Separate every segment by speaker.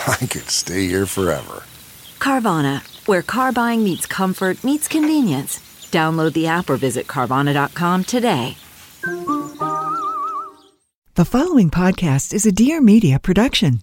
Speaker 1: I could stay here forever.
Speaker 2: Carvana, where car buying meets comfort, meets convenience. Download the app or visit Carvana.com today.
Speaker 3: The following podcast is a Dear Media production.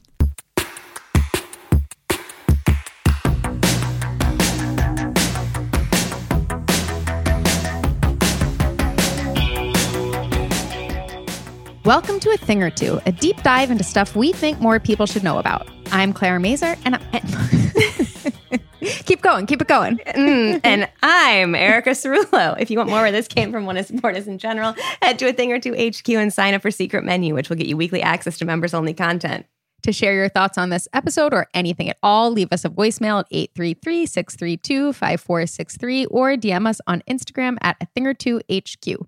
Speaker 4: Welcome to A Thing or Two, a deep dive into stuff we think more people should know about. I'm Claire Mazur, and I- keep going, keep it going.
Speaker 5: Mm, and I'm Erica Cerulo. If you want more where this came from, want to support us in general, head to a thing or two HQ and sign up for Secret Menu, which will get you weekly access to members only content.
Speaker 4: To share your thoughts on this episode or anything at all, leave us a voicemail at 833 632 5463 or DM us on Instagram at A Thing or Two HQ.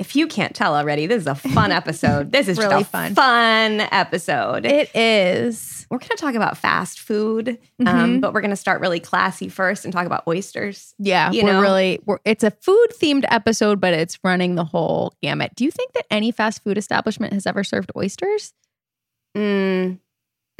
Speaker 5: If you can't tell already, this is a fun episode. This is
Speaker 4: Really
Speaker 5: just a
Speaker 4: fun.
Speaker 5: fun episode.
Speaker 4: It is.
Speaker 5: we're going to talk about fast food,
Speaker 4: Mhm.
Speaker 5: um, but we're going to start really classy first and talk about oysters.
Speaker 4: Yeah,
Speaker 5: You
Speaker 4: we're
Speaker 5: know?
Speaker 4: really we're, it's a food themed episode, but it's running the whole gamut. Do you think that any fast food establishment has ever served oysters?
Speaker 5: Mm,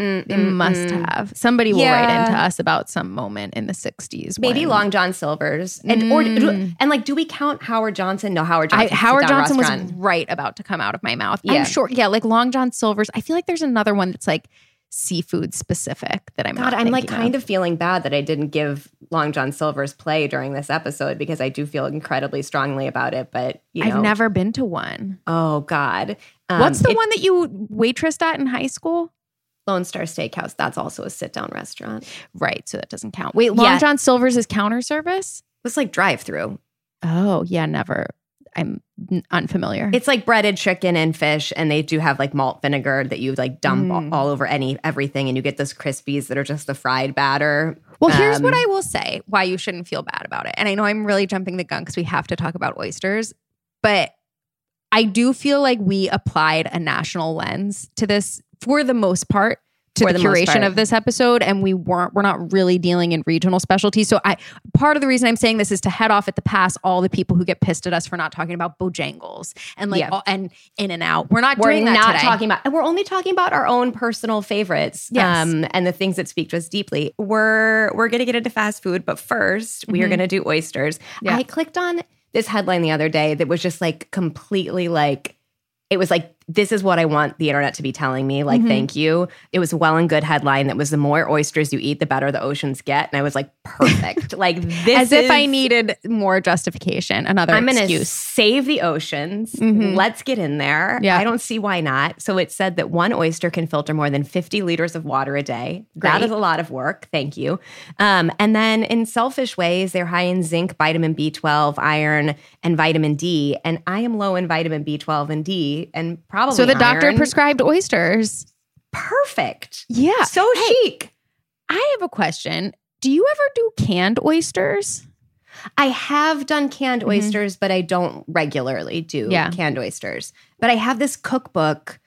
Speaker 5: mm,
Speaker 4: They
Speaker 5: mm,
Speaker 4: must
Speaker 5: mm.
Speaker 4: have. Somebody will write into us about some moment in the 60s.
Speaker 5: Maybe
Speaker 4: when-
Speaker 5: Long John Silver's, and or
Speaker 4: Mm.
Speaker 5: and like, do we count Howard Johnson? No, Howard
Speaker 4: I,
Speaker 5: Johnson.
Speaker 4: Howard Johnson was right about to come out of my mouth.
Speaker 5: Yeah.
Speaker 4: I'm sure. Yeah, like Long John Silver's. I feel like there's another one that's like seafood specific that I'm
Speaker 5: God, I'm like kind of feeling bad that I didn't give Long John Silver's play during this episode because I do feel incredibly strongly about it. But you know,
Speaker 4: I've never been to one.
Speaker 5: Oh God, Um,
Speaker 4: What's the
Speaker 5: it-
Speaker 4: one that you waitressed at in high school?
Speaker 5: Lone Star Steakhouse. That's also a sit down restaurant.
Speaker 4: Right, so that doesn't count. Wait, Long
Speaker 5: Yeah.
Speaker 4: John Silver's is counter service?
Speaker 5: It's like drive through.
Speaker 4: Oh, yeah, never. I'm unfamiliar.
Speaker 5: It's like breaded chicken and fish, and they do have like malt vinegar that you like dump
Speaker 4: Mm.
Speaker 5: all over any everything, and you get those crispies that are just the fried batter.
Speaker 4: Well, here's what
Speaker 5: Um,
Speaker 4: I will say why you shouldn't feel bad about it. And I know I'm really jumping the gun because we have to talk about oysters, but I do feel like we applied a national lens to this for the most part to the,
Speaker 5: the
Speaker 4: curation of this episode and we weren't we're not really dealing in regional specialties so i part of the reason i'm saying this is to head off at the pass all the people who get pissed at us for not talking about bojangles and like
Speaker 5: Yeah.
Speaker 4: all, and in and out we're not
Speaker 5: we're
Speaker 4: doing that
Speaker 5: not
Speaker 4: today.
Speaker 5: talking about and we're only talking about our own personal favorites
Speaker 4: Yes.
Speaker 5: um, and the things that speak to us deeply we're we're gonna get into fast food but 1st we are
Speaker 4: Mhm.
Speaker 5: gonna do oysters
Speaker 4: Yeah.
Speaker 5: i clicked on this headline the other day that was just like completely like it was like this is what i want the internet to be telling me like
Speaker 4: Mhm.
Speaker 5: thank you it was a well and good headline that was the more oysters you eat the better the oceans get and i was like perfect like this
Speaker 4: as if i needed more justification another
Speaker 5: I'm
Speaker 4: excuse
Speaker 5: save the oceans.
Speaker 4: Mhm.
Speaker 5: Let's get in there.
Speaker 4: Yeah.
Speaker 5: I don't see why not. So it said that one oyster can filter more than 50 liters of water a day. That
Speaker 4: Great.
Speaker 5: is a lot of work. Thank you. Um, and then in selfish ways, they're high in zinc, vitamin B12, iron, and vitamin D. And I am low in vitamin B12 and D, and probably
Speaker 4: so the doctor prescribed oysters
Speaker 5: perfect.
Speaker 4: yeah
Speaker 5: So
Speaker 4: Hey,
Speaker 5: chic.
Speaker 4: I have a question. Do you ever do canned oysters?
Speaker 5: I have done canned
Speaker 4: Mhm.
Speaker 5: oysters, but I don't regularly do
Speaker 4: Yeah.
Speaker 5: canned oysters. But I have this cookbook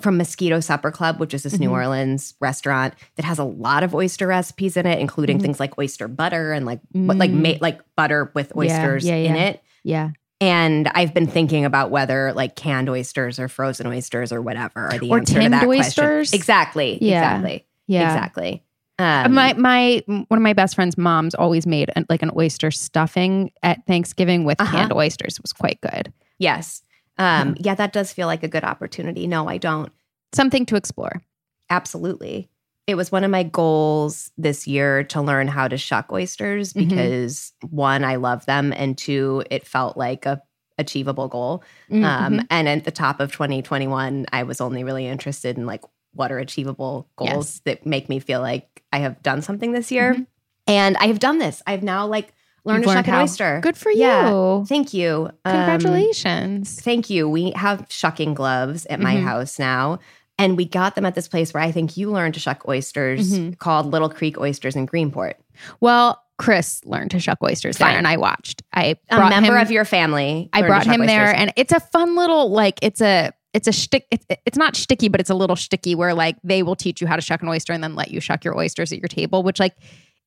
Speaker 5: from Mosquito Supper Club, which is this New
Speaker 4: Mhm.
Speaker 5: Orleans restaurant that has a lot of oyster recipes in it, including
Speaker 4: Mhm.
Speaker 5: things like oyster butter and like like
Speaker 4: Mm.
Speaker 5: ma- like butter with
Speaker 4: Yeah,
Speaker 5: oysters
Speaker 4: yeah,
Speaker 5: in it.
Speaker 4: Yeah.
Speaker 5: And I've been thinking about whether like canned oysters or frozen oysters or whatever are the
Speaker 4: Or
Speaker 5: answer to that
Speaker 4: oysters?
Speaker 5: question. Exactly.
Speaker 4: Yeah.
Speaker 5: Exactly.
Speaker 4: Yeah.
Speaker 5: Exactly. Um,
Speaker 4: my my one of my best friend's moms always made an, like an oyster stuffing at Thanksgiving with
Speaker 5: Uh-huh.
Speaker 4: canned oysters. It was quite good.
Speaker 5: yes. Um, yeah, that does feel like a good opportunity. No, I don't.
Speaker 4: Something to explore.
Speaker 5: Absolutely. It was one of my goals this year to learn how to shuck oysters
Speaker 4: Mhm.
Speaker 5: because one, I love them, and two, it felt like a achievable goal.
Speaker 4: Mm,
Speaker 5: Um, and at the top of 2021, I was only really interested in like what are achievable goals
Speaker 4: Yes.
Speaker 5: that make me feel like I have done something this year.
Speaker 4: Mhm.
Speaker 5: And I have done this. I've now like learned
Speaker 4: You've
Speaker 5: to shuck an oyster.
Speaker 4: Good for
Speaker 5: Yeah.
Speaker 4: you.
Speaker 5: Thank you. Um,
Speaker 4: Congratulations.
Speaker 5: Thank you. We have shucking gloves at my
Speaker 4: Mhm.
Speaker 5: house now. And we got them at this place where I think you learned to shuck oysters
Speaker 4: Mhm.
Speaker 5: called Little Creek Oysters in Greenport.
Speaker 4: well, Chris learned to shuck oysters there,
Speaker 5: Fine.
Speaker 4: and I watched. I
Speaker 5: A member
Speaker 4: him,
Speaker 5: of your family.
Speaker 4: I brought him there,
Speaker 5: oysters.
Speaker 4: and it's a fun little like it's a it's a shtick. It's, it's not sticky, but it's a little sticky where like they will teach you how to shuck an oyster and then let you shuck your oysters at your table, which like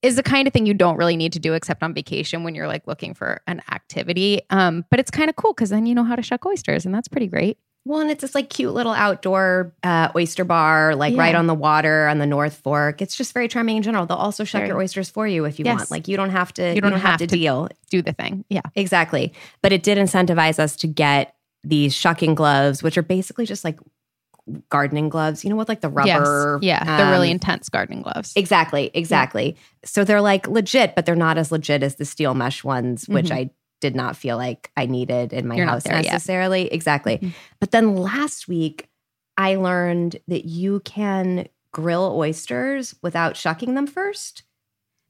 Speaker 4: is the kind of thing you don't really need to do except on vacation when you're like looking for an activity. Um, but it's kind of cool because then you know how to shuck oysters, and that's pretty great.
Speaker 5: Well, and it's this like cute little outdoor uh, oyster bar, like right on the water on the North Fork. It's just very charming in general. They'll also shuck
Speaker 4: Very.
Speaker 5: your oysters for you if you
Speaker 4: Yes.
Speaker 5: want. Like you don't have to. You don't, have, to, deal.
Speaker 4: Do the thing, yeah.
Speaker 5: Exactly. But it did incentivize us to get these shucking gloves, which are basically just like gardening gloves. You know, with like the rubber.
Speaker 4: Yes. Yeah, they're really
Speaker 5: um,
Speaker 4: intense gardening gloves.
Speaker 5: Exactly, exactly. So they're like legit, but they're not as legit as the steel mesh ones, which
Speaker 4: Mhm.
Speaker 5: I did not feel like I needed in my
Speaker 4: You're not
Speaker 5: house
Speaker 4: there yet.
Speaker 5: necessarily. Exactly.
Speaker 4: Mhm.
Speaker 5: But then last week, I learned that you can grill oysters without shucking them first.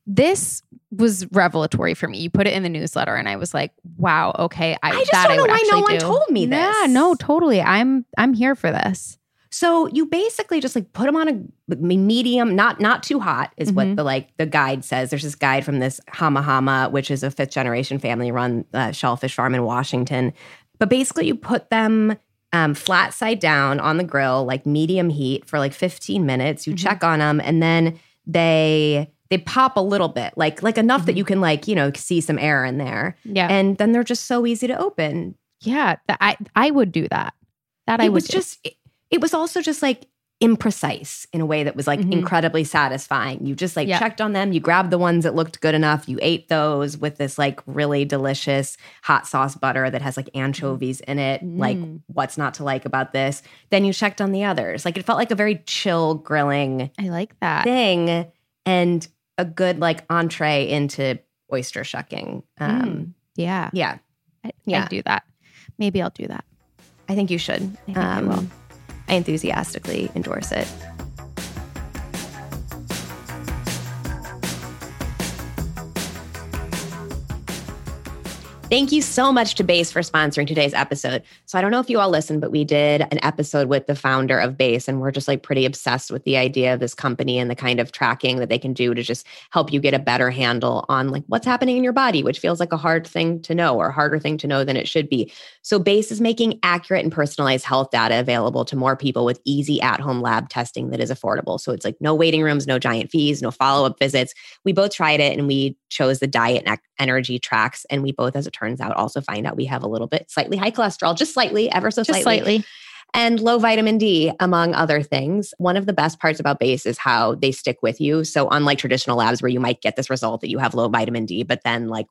Speaker 4: this was revelatory for me. You put it in the newsletter, and I was like, "Wow, okay." I,
Speaker 5: I just
Speaker 4: that
Speaker 5: don't
Speaker 4: I
Speaker 5: know why no one
Speaker 4: do.
Speaker 5: told me this.
Speaker 4: Yeah, no, totally. I'm I'm here for this.
Speaker 5: So you basically just like put them on a medium, not not too hot, is what
Speaker 4: Mhm.
Speaker 5: the like the guide says. There's this guide from this Hama Hama, which is a fifth generation family run uh, shellfish farm in Washington. But basically, you put them um, flat side down on the grill, like medium heat, for like 15 minutes. You
Speaker 4: Mhm.
Speaker 5: check on them, and then they they pop a little bit, like like enough that you can like you know see some air in there,
Speaker 4: Yeah,
Speaker 5: and then they're just so easy to open.
Speaker 4: yeah. I I would do that. That I
Speaker 5: it
Speaker 4: would
Speaker 5: was
Speaker 4: do.
Speaker 5: just it, was also just like imprecise in a way that was like
Speaker 4: Mhm.
Speaker 5: incredibly satisfying. you just like checked on them you grabbed the ones that looked good enough you ate those with this like really delicious hot sauce butter that has like anchovies in it like
Speaker 4: Mm.
Speaker 5: what's not to like about this then you checked on the others like it felt like a very chill grilling
Speaker 4: I like that.
Speaker 5: thing and a good like entree into oyster shucking um
Speaker 4: Mm. Yeah,
Speaker 5: yeah
Speaker 4: I,
Speaker 5: yeah.
Speaker 4: I'd do that. Maybe I'll do that.
Speaker 5: i think you should Um,
Speaker 4: I think I will.
Speaker 5: I enthusiastically endorse it. Thank you so much to Base for sponsoring today's episode. So I don't know if you all listened, but we did an episode with the founder of Base, and we're just like pretty obsessed with the idea of this company and the kind of tracking that they can do to just help you get a better handle on like what's happening in your body, which feels like a hard thing to know or harder thing to know than it should be. So Base is making accurate and personalized health data available to more people with easy at-home lab testing that is affordable. So it's like no waiting rooms, no giant fees, no follow-up visits. We both tried it and we chose the diet energy tracks and we both as it turns out also find out we have a little bit slightly high cholesterol, just slightly, ever so slightly
Speaker 4: slightly.
Speaker 5: and low vitamin D, among other things. One of the best parts about base is how they stick with you. So, unlike traditional labs where you might get this result that you have low vitamin D, but then, like,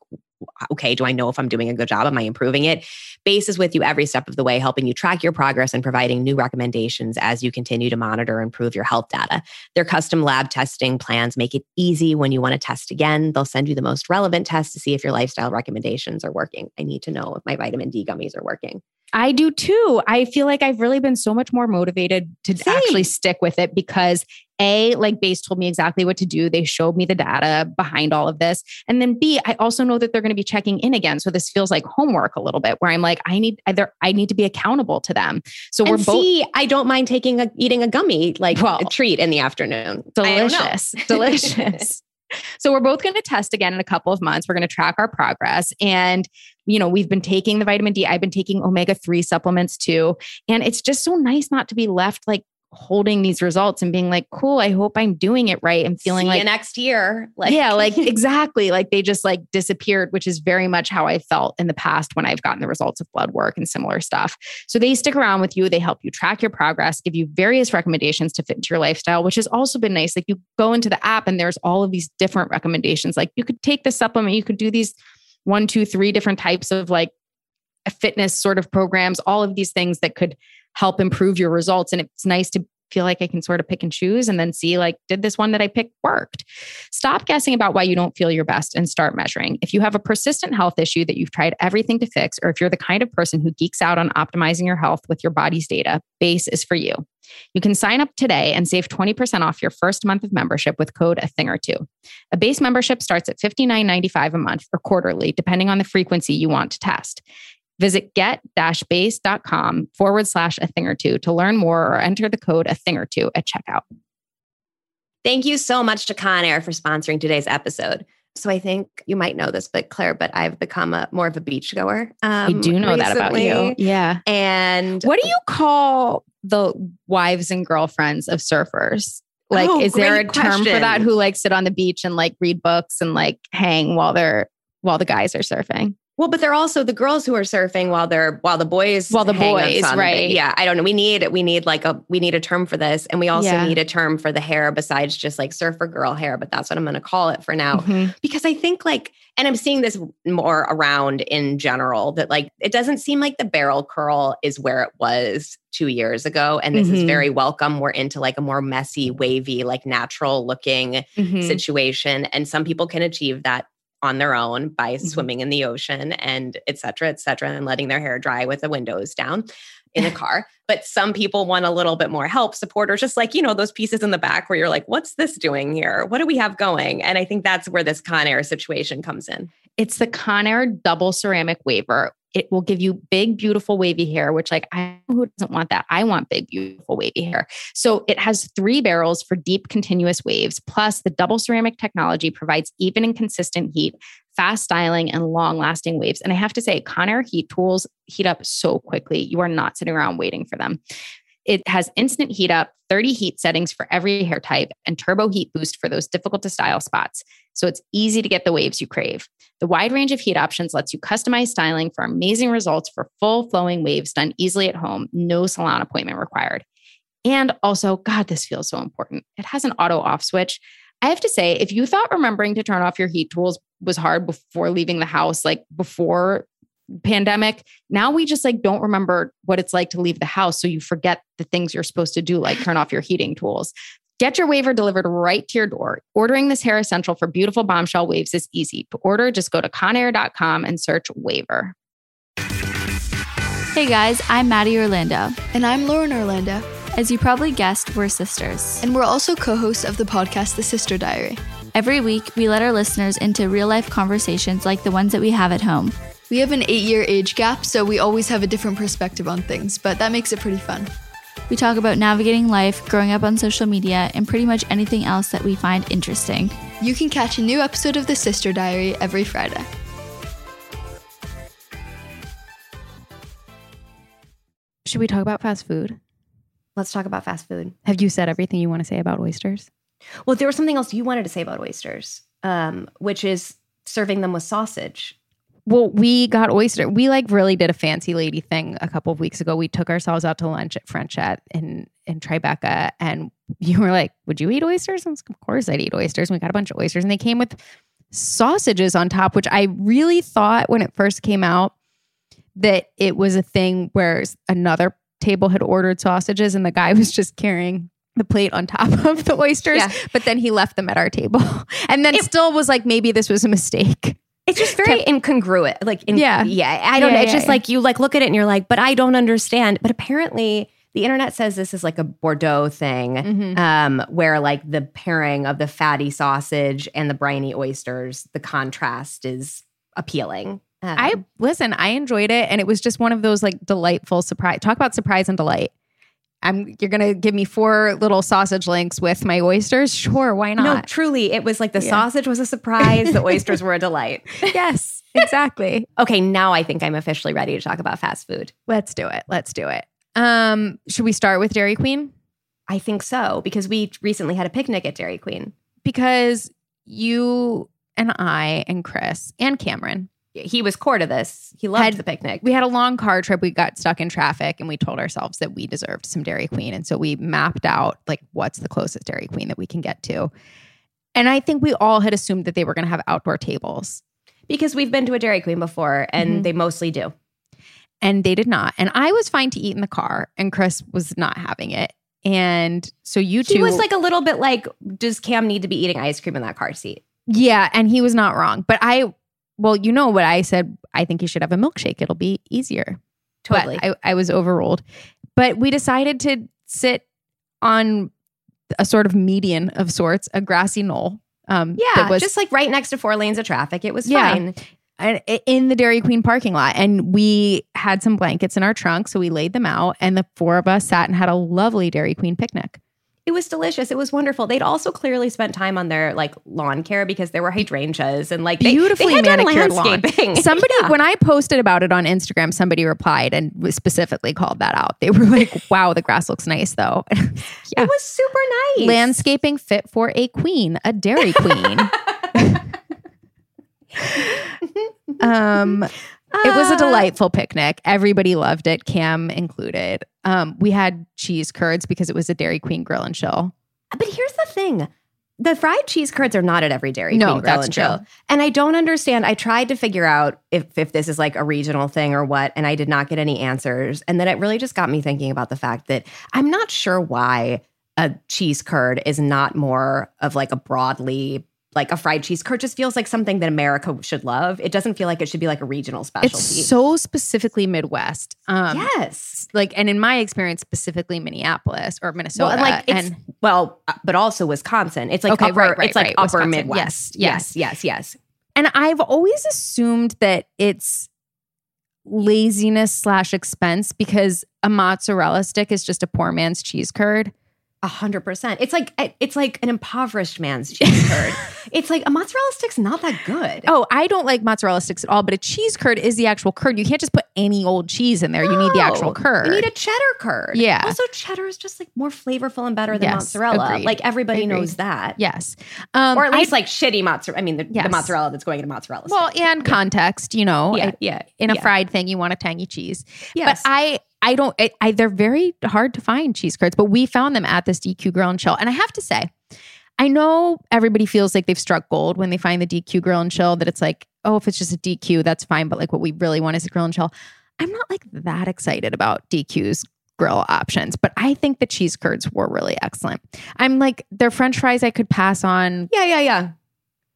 Speaker 5: okay, do I know if I'm doing a good job? Am I improving it? Base is with you every step of the way, helping you track your progress and providing new recommendations as you continue to monitor and improve your health data. Their custom lab testing plans make it easy when you want to test again. They'll send you the most relevant test to see if your lifestyle recommendations are working. I need to know if my vitamin D gummies are working.
Speaker 4: I do too. I feel like I've really been so much more motivated to
Speaker 5: Same.
Speaker 4: actually stick with it because A, like Base told me exactly what to do. They showed me the data behind all of this. And then B, I also know that they're going to be checking in again. So this feels like homework a little bit where I'm like, I need either I need to be accountable to them. So we're
Speaker 5: and
Speaker 4: both
Speaker 5: see, I don't mind taking a eating a gummy like
Speaker 4: Well,
Speaker 5: a treat in the afternoon. I don't know.
Speaker 4: delicious. delicious. So we're both going to test again in a couple of months. We're going to track our progress. And, you know, we've been taking the vitamin D. I've been taking omega 3 supplements too. And it's just so nice not to be left like holding these results and being like, cool, I hope I'm doing it right and feeling
Speaker 5: See
Speaker 4: like
Speaker 5: next year. Like
Speaker 4: yeah, like exactly. Like they just like disappeared, which is very much how I felt in the past when I've gotten the results of blood work and similar stuff. So they stick around with you. They help you track your progress, give you various recommendations to fit into your lifestyle, which has also been nice. Like you go into the app and there's all of these different recommendations. Like you could take the supplement, you could do these one, two, three different types of like fitness sort of programs, all of these things that could help improve your results. And it's nice to feel like I can sort of pick and choose and then see like, did this one that I picked worked? Stop guessing about why you don't feel your best and start measuring. If you have a persistent health issue that you've tried everything to fix, or if you're the kind of person who geeks out on optimizing your health with your body's data, Base is for you. You can sign up today and save 20% off your first month of membership with code a thing or two. A base membership starts at $59.95 a month or quarterly, depending on the frequency you want to test. Visit get-base.com forward slash a thing or two to learn more or enter the code a thing or two at checkout.
Speaker 5: Thank you so much to Conair for sponsoring today's episode. So I think you might know this, but Claire, but I've become a more of a beach goer.
Speaker 4: Um, I do know recently. that about you. Yeah.
Speaker 5: And
Speaker 4: what do you call the wives and girlfriends of surfers? Like, oh, is there a term for that who like sit on the beach and like read books and like hang while they're while the guys are surfing?
Speaker 5: Well, but they're also the girls who are surfing while they're while the boys
Speaker 4: while the boys right
Speaker 5: yeah I don't know we need we need like a we need a term for this and we also yeah. need a term for the hair besides just like surfer girl hair but that's what I'm going to call it for now mm-hmm. because I think like and I'm seeing this more around in general that like it doesn't seem like the barrel curl is where it was two years ago and this mm-hmm. is very welcome we're into like a more messy wavy like natural looking mm-hmm. situation and some people can achieve that on their own by mm-hmm. swimming in the ocean and et cetera, et cetera, and letting their hair dry with the windows down in the car. But some people want a little bit more help, support, or just like, you know, those pieces in the back where you're like, what's this doing here? What do we have going? And I think that's where this Conair situation comes in.
Speaker 4: It's the Conair double ceramic waver. It will give you big, beautiful wavy hair, which like I who doesn't want that? I want big, beautiful wavy hair. So it has three barrels for deep, continuous waves. Plus, the double ceramic technology provides even and consistent heat, fast styling, and long lasting waves. And I have to say, Conair heat tools heat up so quickly. You are not sitting around waiting for them. It has instant heat up, 30 heat settings for every hair type, and turbo heat boost for those difficult to style spots. So it's easy to get the waves you crave. The wide range of heat options lets you customize styling for amazing results for full flowing waves done easily at home, no salon appointment required. And also, God, this feels so important. It has an auto off switch. I have to say, if you thought remembering to turn off your heat tools was hard before leaving the house, like before pandemic, now we just like don't remember what it's like to leave the house. So you forget the things you're supposed to do, like turn off your heating tools. Get your waver delivered right to your door. Ordering this hair essential for beautiful bombshell waves is easy. To order, just go to conair.com and search waver.
Speaker 6: Hey guys, I'm Maddie Orlando.
Speaker 7: And I'm Lauren Orlando.
Speaker 6: As you probably guessed, we're sisters.
Speaker 7: And we're also co hosts of the podcast, The Sister Diary.
Speaker 6: Every week, we let our listeners into real life conversations like the ones that we have at home.
Speaker 7: We have an eight year age gap, so we always have a different perspective on things, but that makes it pretty fun.
Speaker 6: We talk about navigating life, growing up on social media, and pretty much anything else that we find interesting.
Speaker 7: You can catch a new episode of The Sister Diary every Friday.
Speaker 8: Should we talk about fast food?
Speaker 5: Let's talk about fast food.
Speaker 8: Have you said everything you want to say about oysters?
Speaker 5: Well, there was something else you wanted to say about oysters, um, which is serving them with sausage.
Speaker 8: Well, we got oyster. We like really did a fancy lady thing a couple of weeks ago. We took ourselves out to lunch at Frenchette in in Tribeca, and you were like, "Would you eat oysters?" And of course, I'd eat oysters. And we got a bunch of oysters, and they came with sausages on top, which I really thought when it first came out that it was a thing where another table had ordered sausages, and the guy was just carrying the plate on top of the oysters, yeah. but then he left them at our table, and then it, still was like, maybe this was a mistake.
Speaker 5: It's just very incongruent. Like,
Speaker 8: in, yeah,
Speaker 5: yeah. I don't yeah, know. It's yeah, just yeah. like you like look at it and you're like, but I don't understand. But apparently, the internet says this is like a Bordeaux thing, mm-hmm. um, where like the pairing of the fatty sausage and the briny oysters, the contrast is appealing.
Speaker 8: Um, I listen. I enjoyed it, and it was just one of those like delightful surprise. Talk about surprise and delight. I'm you're gonna give me four little sausage links with my oysters? Sure, why not?
Speaker 5: No, truly, it was like the yeah. sausage was a surprise, the oysters were a delight.
Speaker 8: yes, exactly.
Speaker 5: okay, now I think I'm officially ready to talk about fast food.
Speaker 8: Let's do it. Let's do it. Um, should we start with Dairy Queen?
Speaker 5: I think so because we recently had a picnic at Dairy Queen.
Speaker 8: Because you and I and Chris and Cameron
Speaker 5: he was core to this. He loved had, the picnic.
Speaker 8: We had a long car trip. We got stuck in traffic and we told ourselves that we deserved some Dairy Queen. And so we mapped out like what's the closest Dairy Queen that we can get to. And I think we all had assumed that they were going to have outdoor tables
Speaker 5: because we've been to a Dairy Queen before and mm-hmm. they mostly do.
Speaker 8: And they did not. And I was fine to eat in the car and Chris was not having it.
Speaker 4: And so you two
Speaker 5: He was like a little bit like, does Cam need to be eating ice cream in that car seat?
Speaker 4: Yeah, and he was not wrong. But I well, you know what I said, I think you should have a milkshake. It'll be easier.
Speaker 5: Totally.
Speaker 4: But I, I was overruled. But we decided to sit on a sort of median of sorts, a grassy knoll. Um,
Speaker 5: Yeah,
Speaker 4: was
Speaker 5: just like right next to four lanes of traffic. It was
Speaker 4: Yeah.
Speaker 5: fine.
Speaker 4: and- in the Dairy Queen parking lot. And we had some blankets in our trunk, so we laid them out, and the four of us sat and had a lovely Dairy Queen picnic.
Speaker 5: It was delicious. It was wonderful. They'd also clearly spent time on their like lawn care because there were hydrangeas and like
Speaker 4: Beautifully
Speaker 5: they had done
Speaker 4: manicured lawn.
Speaker 5: landscaping.
Speaker 4: Somebody,
Speaker 5: Yeah.
Speaker 4: when I posted about it on Instagram, somebody replied and specifically called that out. They were like, "Wow, the grass looks nice, though."
Speaker 5: it was super nice.
Speaker 4: Landscaping fit for a queen, a Dairy Queen. um, it was a
Speaker 5: Ah.
Speaker 4: delightful picnic. Everybody loved it, Cam included. Um, we had cheese curds because it was a Dairy Queen grill and chill.
Speaker 5: But here's the thing. The fried cheese curds are not at every Dairy
Speaker 4: No,
Speaker 5: Queen grill
Speaker 4: that's
Speaker 5: and chill.
Speaker 4: true.
Speaker 5: And I don't understand. I tried to figure out if if this is like a regional thing or what, and I did not get any answers. And then it really just got me thinking about the fact that I'm not sure why a cheese curd is not more of like a broadly like a fried cheese curd just feels like something that America should love. It doesn't feel like it should be like a regional specialty.
Speaker 4: It's so specifically Midwest. Um,
Speaker 5: yes.
Speaker 4: like, and in my experience, specifically Minneapolis or Minnesota.
Speaker 5: Well, and like
Speaker 4: and
Speaker 5: well, uh, but also Wisconsin. It's like
Speaker 4: Okay,
Speaker 5: upper,
Speaker 4: right, right,
Speaker 5: it's like
Speaker 4: right,
Speaker 5: upper
Speaker 4: Wisconsin.
Speaker 5: Midwest.
Speaker 4: Yes,
Speaker 5: yes, yes, yes.
Speaker 4: And I've always assumed that it's laziness slash expense because a mozzarella stick is just a poor man's cheese curd.
Speaker 5: A hundred percent. It's like it's like an impoverished man's cheese curd. it's like a mozzarella stick's not that good.
Speaker 4: Oh, I don't like mozzarella sticks at all, but a cheese curd is the actual curd. You can't just put any old cheese in there. You need the actual curd.
Speaker 5: You need a cheddar curd.
Speaker 4: Yeah.
Speaker 5: Also, cheddar is just like more flavorful and better than
Speaker 4: Yes,
Speaker 5: mozzarella.
Speaker 4: agreed.
Speaker 5: Like everybody
Speaker 4: Agreed.
Speaker 5: knows that.
Speaker 4: yes. Um,
Speaker 5: Or at
Speaker 4: I-
Speaker 5: least like shitty mozzarella. I mean, the,
Speaker 4: Yes.
Speaker 5: the mozzarella that's going into mozzarella.
Speaker 4: well,
Speaker 5: stick.
Speaker 4: and context, you know,
Speaker 5: yeah,
Speaker 4: I-
Speaker 5: yeah.
Speaker 4: in a
Speaker 5: yeah.
Speaker 4: fried thing, you want a tangy cheese.
Speaker 5: Yes.
Speaker 4: But I I don't I, I they're very hard to find cheese curds, but we found them at this DQ Grill and Chill. And I have to say, I know everybody feels like they've struck gold when they find the DQ Grill and Chill that it's like, oh, if it's just a DQ, that's fine, but like what we really want is a grill and chill. I'm not like that excited about DQ's grill options, but I think the cheese curds were really excellent. I'm like their french fries I could pass on,
Speaker 5: yeah, yeah, yeah.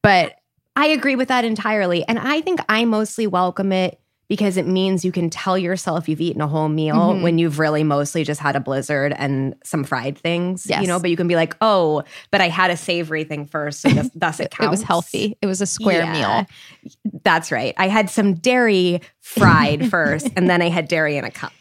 Speaker 4: but
Speaker 5: I agree with that entirely. And I think I mostly welcome it because it means you can tell yourself you've eaten a whole meal
Speaker 4: Mhm.
Speaker 5: when you've really mostly just had a blizzard and some fried things.
Speaker 4: Yes.
Speaker 5: You know, but you can be like, oh, but I had a savory thing first, so thus, thus it
Speaker 4: it was healthy. It was a square
Speaker 5: Yeah.
Speaker 4: meal.
Speaker 5: That's right. I had some dairy fried first, and then I had dairy in a cup.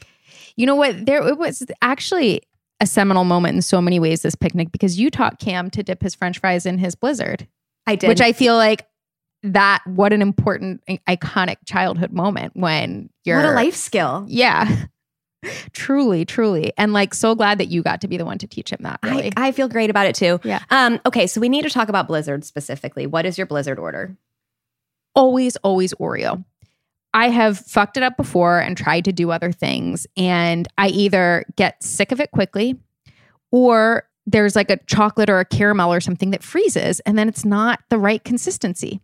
Speaker 4: You know what? There it was actually a seminal moment in so many ways this picnic because you taught Cam to dip his french fries in his blizzard,
Speaker 5: I did.
Speaker 4: which I feel like that what an important iconic childhood moment when you're
Speaker 5: what a life skill.
Speaker 4: Yeah. truly, truly. And like so glad that you got to be the one to teach him that really.
Speaker 5: I, I feel great about it too.
Speaker 4: Yeah.
Speaker 5: Um, okay, so we need to talk about Blizzard specifically. What is your Blizzard order?
Speaker 4: always, always Oreo. I have fucked it up before and tried to do other things, and I either get sick of it quickly or there's like a chocolate or a caramel or something that freezes, and then it's not the right consistency.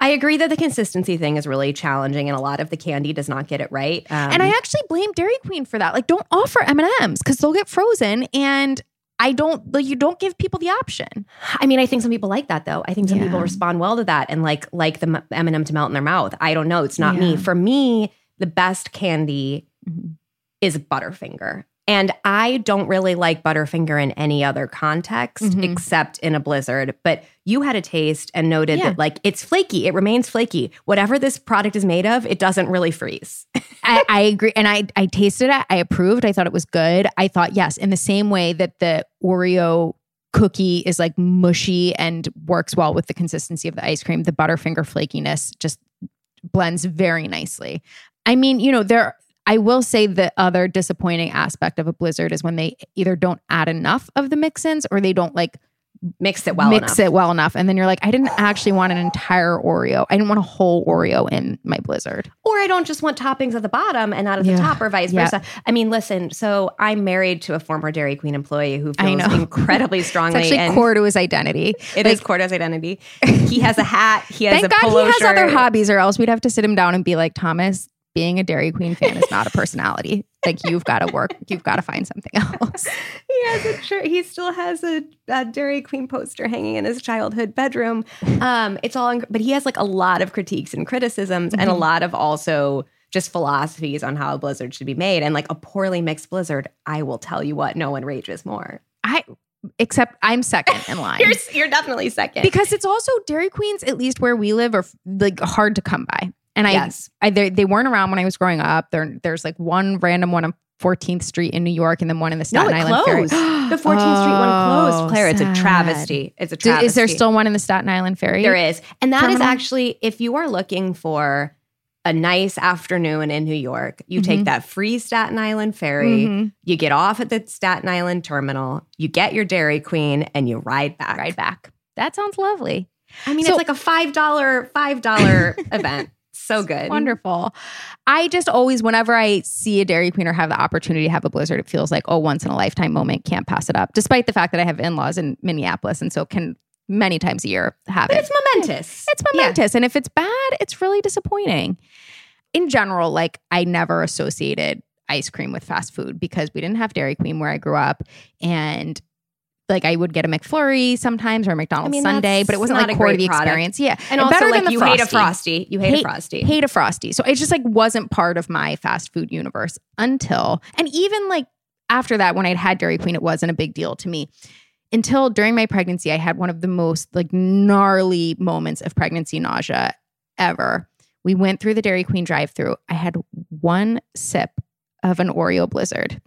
Speaker 5: I agree that the consistency thing is really challenging, and a lot of the candy does not get it right. Um,
Speaker 4: and I actually blame Dairy Queen for that. Like, don't offer M and M's because they'll get frozen, and I don't. Like, you don't give people the option.
Speaker 5: I mean, I think some people like that though. I think some people respond well to that and like like the M and m to melt in their mouth. I don't know. It's not me. For me, the best candy
Speaker 4: Mhm.
Speaker 5: is Butterfinger. And I don't really like Butterfinger in any other context
Speaker 4: Mhm.
Speaker 5: except in a blizzard. But you had a taste and noted
Speaker 4: Yeah.
Speaker 5: that like it's flaky. It remains flaky. Whatever this product is made of, it doesn't really freeze.
Speaker 4: I, I agree. And I, I tasted it. I approved. I thought it was good. I thought, yes, in the same way that the Oreo cookie is like mushy and works well with the consistency of the ice cream, the Butterfinger flakiness just blends very nicely. I mean, you know, there, I will say the other disappointing aspect of a blizzard is when they either don't add enough of the mix ins or they don't like
Speaker 5: Mix it well
Speaker 4: mix
Speaker 5: enough.
Speaker 4: it well enough. And then you're like, I didn't actually want an entire Oreo. I didn't want a whole Oreo in my blizzard.
Speaker 5: Or I don't just want toppings at the bottom and not at the top, or vice
Speaker 4: Yeah.
Speaker 5: versa. I mean, listen. So I'm married to a former Dairy Queen employee who feels incredibly
Speaker 4: It's actually
Speaker 5: and
Speaker 4: core to his identity.
Speaker 5: It is core to his identity. He has a hat. He has
Speaker 4: Thank
Speaker 5: a
Speaker 4: God he has other hobbies, or else we'd have to sit him down and be like, Thomas, being a Dairy Queen fan is not a personality. like you've got to work, you've got to find something else.
Speaker 5: he has a shirt. He still has a, a Dairy Queen poster hanging in his childhood bedroom. Um, it's all, in, but he has like a lot of critiques and criticisms, and a
Speaker 4: Mhm.
Speaker 5: lot of also just philosophies on how a blizzard should be made. And like a poorly mixed blizzard, I will tell you what, no one rages more.
Speaker 4: I except I'm second in line.
Speaker 5: You're you're definitely second
Speaker 4: because it's also Dairy Queens, at least where we live, are like hard to come by. And I,
Speaker 5: Yes.
Speaker 4: I they, they weren't around when I was growing up. There, there's like one random one on 14th Street in New York, and then one in the
Speaker 5: No,
Speaker 4: Staten
Speaker 5: it
Speaker 4: Island
Speaker 5: closed.
Speaker 4: Ferry.
Speaker 5: the 14th Street one closed. Claire, it's a travesty. It's a travesty.
Speaker 4: Is there still one in the Staten Island Ferry?
Speaker 5: There is. And that is
Speaker 4: Terminal?
Speaker 5: actually, if you are looking for a nice afternoon in New York, you take
Speaker 4: Mhm.
Speaker 5: that free Staten Island ferry,
Speaker 4: Mhm.
Speaker 5: you get off at the Staten Island terminal, you get your Dairy Queen, and you ride back.
Speaker 4: Ride back. That sounds lovely.
Speaker 5: I mean,
Speaker 4: So-
Speaker 5: it's like a five dollar five dollar event. So good.
Speaker 4: Wonderful. I just always, whenever I see a Dairy Queen or have the opportunity to have a blizzard, it feels like, oh, once in a lifetime moment. Can't pass it up. Despite the fact that I have in laws in Minneapolis and so can many times a year have
Speaker 5: But
Speaker 4: it.
Speaker 5: it's momentous.
Speaker 4: It's momentous. And if it's bad, it's really disappointing. In general, like I never associated ice cream with fast food because we didn't have Dairy Queen where I grew up. And like I would get a McFlurry sometimes or a McDonald's
Speaker 5: mean,
Speaker 4: sundae, but it wasn't like
Speaker 5: a
Speaker 4: core to
Speaker 5: great
Speaker 4: the
Speaker 5: product.
Speaker 4: experience. Yeah.
Speaker 5: And also,
Speaker 4: better
Speaker 5: like
Speaker 4: than the
Speaker 5: you hate a frosty. You hate, a frosty.
Speaker 4: Hate a frosty. So it just like wasn't part of my fast food universe until, and even like after that, when I'd had Dairy Queen, it wasn't a big deal to me. Until during my pregnancy, I had one of the most like gnarly moments of pregnancy nausea ever. We went through the Dairy Queen drive through. I had one sip of an Oreo blizzard.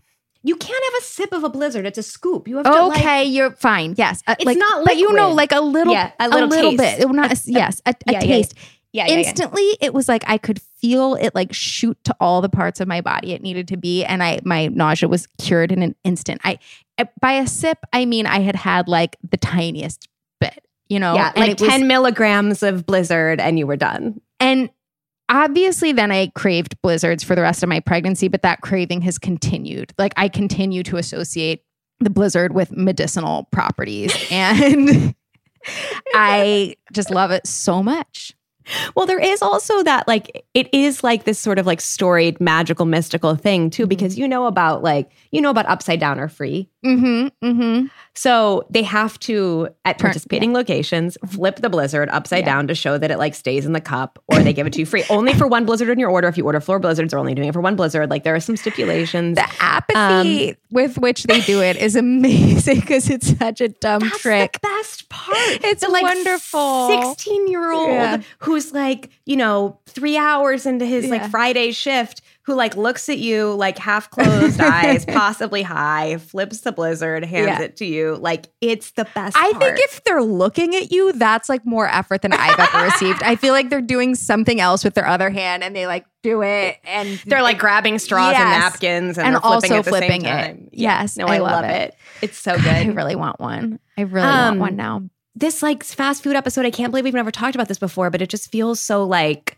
Speaker 5: You can't have a sip of a blizzard. It's a scoop. You have to like
Speaker 4: Okay, you're fine. Yes, Uh,
Speaker 5: It's
Speaker 4: like,
Speaker 5: not
Speaker 4: but you know, like a little,
Speaker 5: Yeah, a little taste.
Speaker 4: bit. It was not. a- yes, a, a
Speaker 5: Yeah,
Speaker 4: taste.
Speaker 5: yeah, yeah, yeah.
Speaker 4: Instantly, it was like I could feel it like shoot to all the parts of my body it needed to be, and I my nausea was cured in an instant. I I- by a sip, I mean I had had like the tiniest bit, you know,
Speaker 5: yeah,
Speaker 4: and
Speaker 5: like
Speaker 4: it was-
Speaker 5: 10 milligrams of blizzard and you were done.
Speaker 4: and obviously, then I craved blizzards for the rest of my pregnancy, but that craving has continued. Like I continue to associate the blizzard with medicinal properties, and I just love it so much.
Speaker 5: Well, there is also that like it is like this sort of like storied magical mystical thing too because you know about like you know about upside down or free.
Speaker 4: Mm-hmm. Mm-hmm.
Speaker 5: So they have to at participating locations flip the blizzard upside
Speaker 4: Yeah.
Speaker 5: down to show that it like stays in the cup or they give it to you free. only for one blizzard in your order. If you order four blizzards, they're only doing it for one blizzard. Like there are some stipulations.
Speaker 4: The apathy with which they do it is amazing because it's such a dumb
Speaker 5: That's
Speaker 4: trick.
Speaker 5: the best part.
Speaker 4: It's
Speaker 5: the like
Speaker 4: wonderful.
Speaker 5: 16 year old
Speaker 4: Yeah.
Speaker 5: Who's like, you know, three hours into his
Speaker 4: Yeah.
Speaker 5: like Friday shift, who like looks at you like half closed eyes, possibly high, flips the blizzard, hands
Speaker 4: Yeah.
Speaker 5: it to you. Like it's the best.
Speaker 4: I
Speaker 5: part.
Speaker 4: think if they're looking at you, that's like more effort than I've ever received. I feel like they're doing something else with their other hand and they like do it and
Speaker 5: they're like grabbing straws and napkins and,
Speaker 4: And
Speaker 5: flipping
Speaker 4: also
Speaker 5: at
Speaker 4: flipping it.
Speaker 5: Yeah.
Speaker 4: Yes,
Speaker 5: no,
Speaker 4: I
Speaker 5: I,
Speaker 4: love
Speaker 5: love,
Speaker 4: it.
Speaker 5: it. It's so
Speaker 4: God, I really want one. I really
Speaker 5: Um,
Speaker 4: want one now.
Speaker 5: This like fast food episode, I can't believe we've never talked about this before, but it just feels so like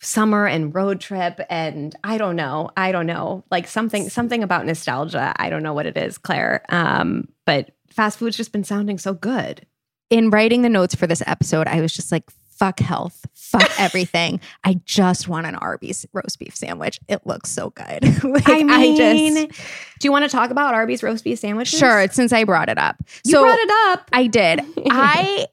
Speaker 5: summer and road trip and I don't know. I don't know. Like something something about nostalgia. I don't know what it is, Claire. Um, but fast food's just been sounding so good.
Speaker 4: In writing the notes for this episode, I was just like, fuck health, fuck everything. I just want an Arby's roast beef sandwich. It looks so good. like,
Speaker 5: I mean,
Speaker 4: just
Speaker 5: do you want to talk about Arby's roast beef sandwich?
Speaker 4: sure. Since I brought it up,
Speaker 5: You brought it up.
Speaker 4: I did. I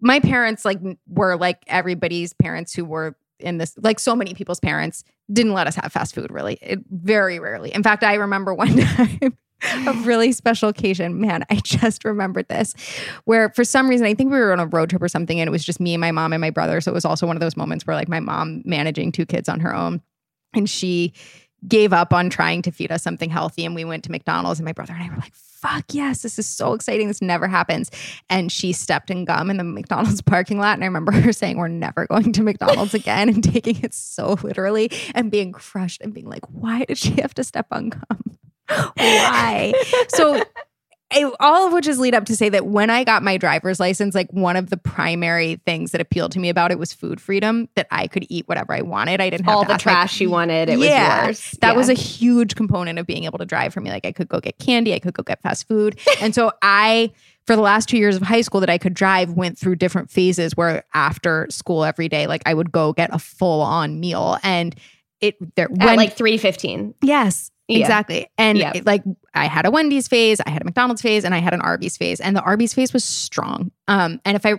Speaker 4: my parents like were like everybody's parents who were in this like so many people's parents didn't let us have fast food really. It, very rarely. In fact, I remember one time a really special occasion. Man, I just remembered this where for some reason I think we were on a road trip or something and it was just me and my mom and my brother. So it was also one of those moments where like my mom managing two kids on her own and she gave up on trying to feed us something healthy and we went to McDonald's and my brother and I were like fuck yes this is so exciting this never happens and she stepped in gum in the McDonald's parking lot and I remember her saying we're never going to McDonald's again and taking it so literally and being crushed and being like why did she have to step on gum why so it- all of which is lead up to say that when I got my driver's license, like one of the primary things that appealed to me about it was food freedom, that I could eat whatever I wanted. I didn't have
Speaker 5: All
Speaker 4: to
Speaker 5: the
Speaker 4: ask
Speaker 5: trash you wanted, it was
Speaker 4: Yeah.
Speaker 5: yours.
Speaker 4: That
Speaker 5: Yeah.
Speaker 4: was a huge component of being able to drive for me. Like I could go get candy, I could go get fast food. and so I, for the last two years of high school that I could drive, went through different phases where after school every day, like I would go get a full on meal. And it there
Speaker 5: At
Speaker 4: when
Speaker 5: like 315.
Speaker 4: Yes,
Speaker 5: Yeah.
Speaker 4: exactly. And
Speaker 5: Yeah.
Speaker 4: it, like I had a Wendy's phase, I had a McDonald's phase, and I had an Arby's phase. And the Arby's phase was strong. Um, and if I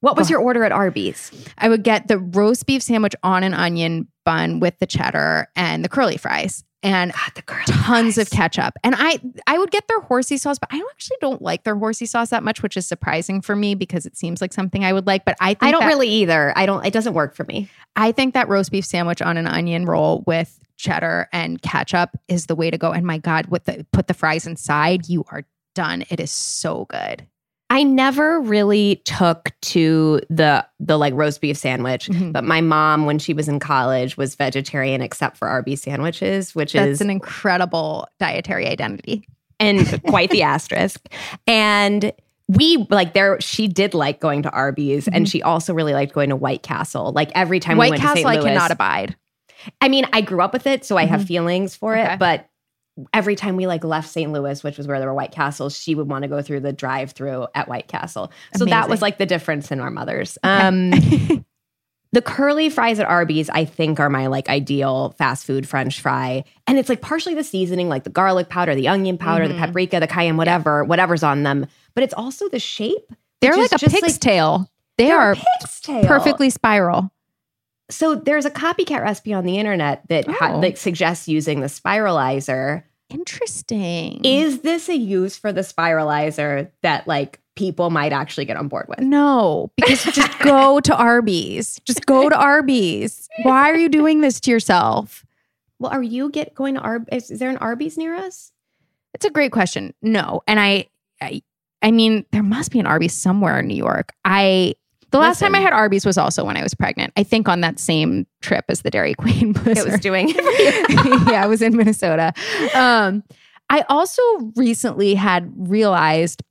Speaker 5: What was your order at Arby's?
Speaker 4: I would get the roast beef sandwich on an onion bun with the cheddar and the curly fries and
Speaker 5: God, the girl.
Speaker 4: tons of ketchup. And I I would get their horsey sauce, but I actually don't like their horsey sauce that much, which is surprising for me because it seems like something I would like. But I think
Speaker 5: I don't
Speaker 4: that-
Speaker 5: really either. I don't. It doesn't work for me.
Speaker 4: I think that roast beef sandwich on an onion roll with cheddar and ketchup is the way to go. And my God, with the put the fries inside, you are done. It is so good.
Speaker 5: I never really took to the the like roast beef sandwich,
Speaker 4: Mhm.
Speaker 5: but my mom, when she was in college, was vegetarian except for Arby's sandwiches, which
Speaker 4: That's
Speaker 5: is
Speaker 4: an incredible dietary identity.
Speaker 5: and quite the asterisk. And we like there. She did like going to Arby's, and she also really liked going to White Castle. Like every time we
Speaker 4: White
Speaker 5: went to
Speaker 4: Castle,
Speaker 5: St.
Speaker 4: I
Speaker 5: Louis,
Speaker 4: cannot abide.
Speaker 5: I mean, I grew up with it, so I have feelings for
Speaker 4: Okay.
Speaker 5: it, but every time we like left St. Louis, which was where there were White Castles, she would want to go through the drive-through at White Castle. So that was like the difference in our mothers. Um the curly fries at Arby's, I think, are my like ideal fast food French fry. And it's like partially the seasoning, like the garlic powder, the onion powder, the
Speaker 4: Mhm.
Speaker 5: paprika, the cayenne, whatever, whatever's on them. But it's also the shape.
Speaker 4: They're like a pig's
Speaker 5: like-
Speaker 4: tail. They are
Speaker 5: pig's tail.
Speaker 4: perfectly spiral.
Speaker 5: So there's a copycat recipe on the internet that ha-
Speaker 4: Oh.
Speaker 5: that suggests using the spiralizer.
Speaker 4: Interesting.
Speaker 5: Is this a use for the spiralizer that like people might actually get on board with?
Speaker 4: no, because just go to Arby's. Just go to Arby's. Why are you doing this to yourself?
Speaker 5: Well, are you get going to Arby's? Is there an Arby's near us?
Speaker 4: It's a great question. No, and I, I, I mean, there must be an Arby's somewhere in New York. I the last time I had Arby's was also when I was pregnant. I think on that same trip as the Dairy Queen.
Speaker 5: It was doing
Speaker 4: yeah, I was in Minnesota. Um, I also recently had realized,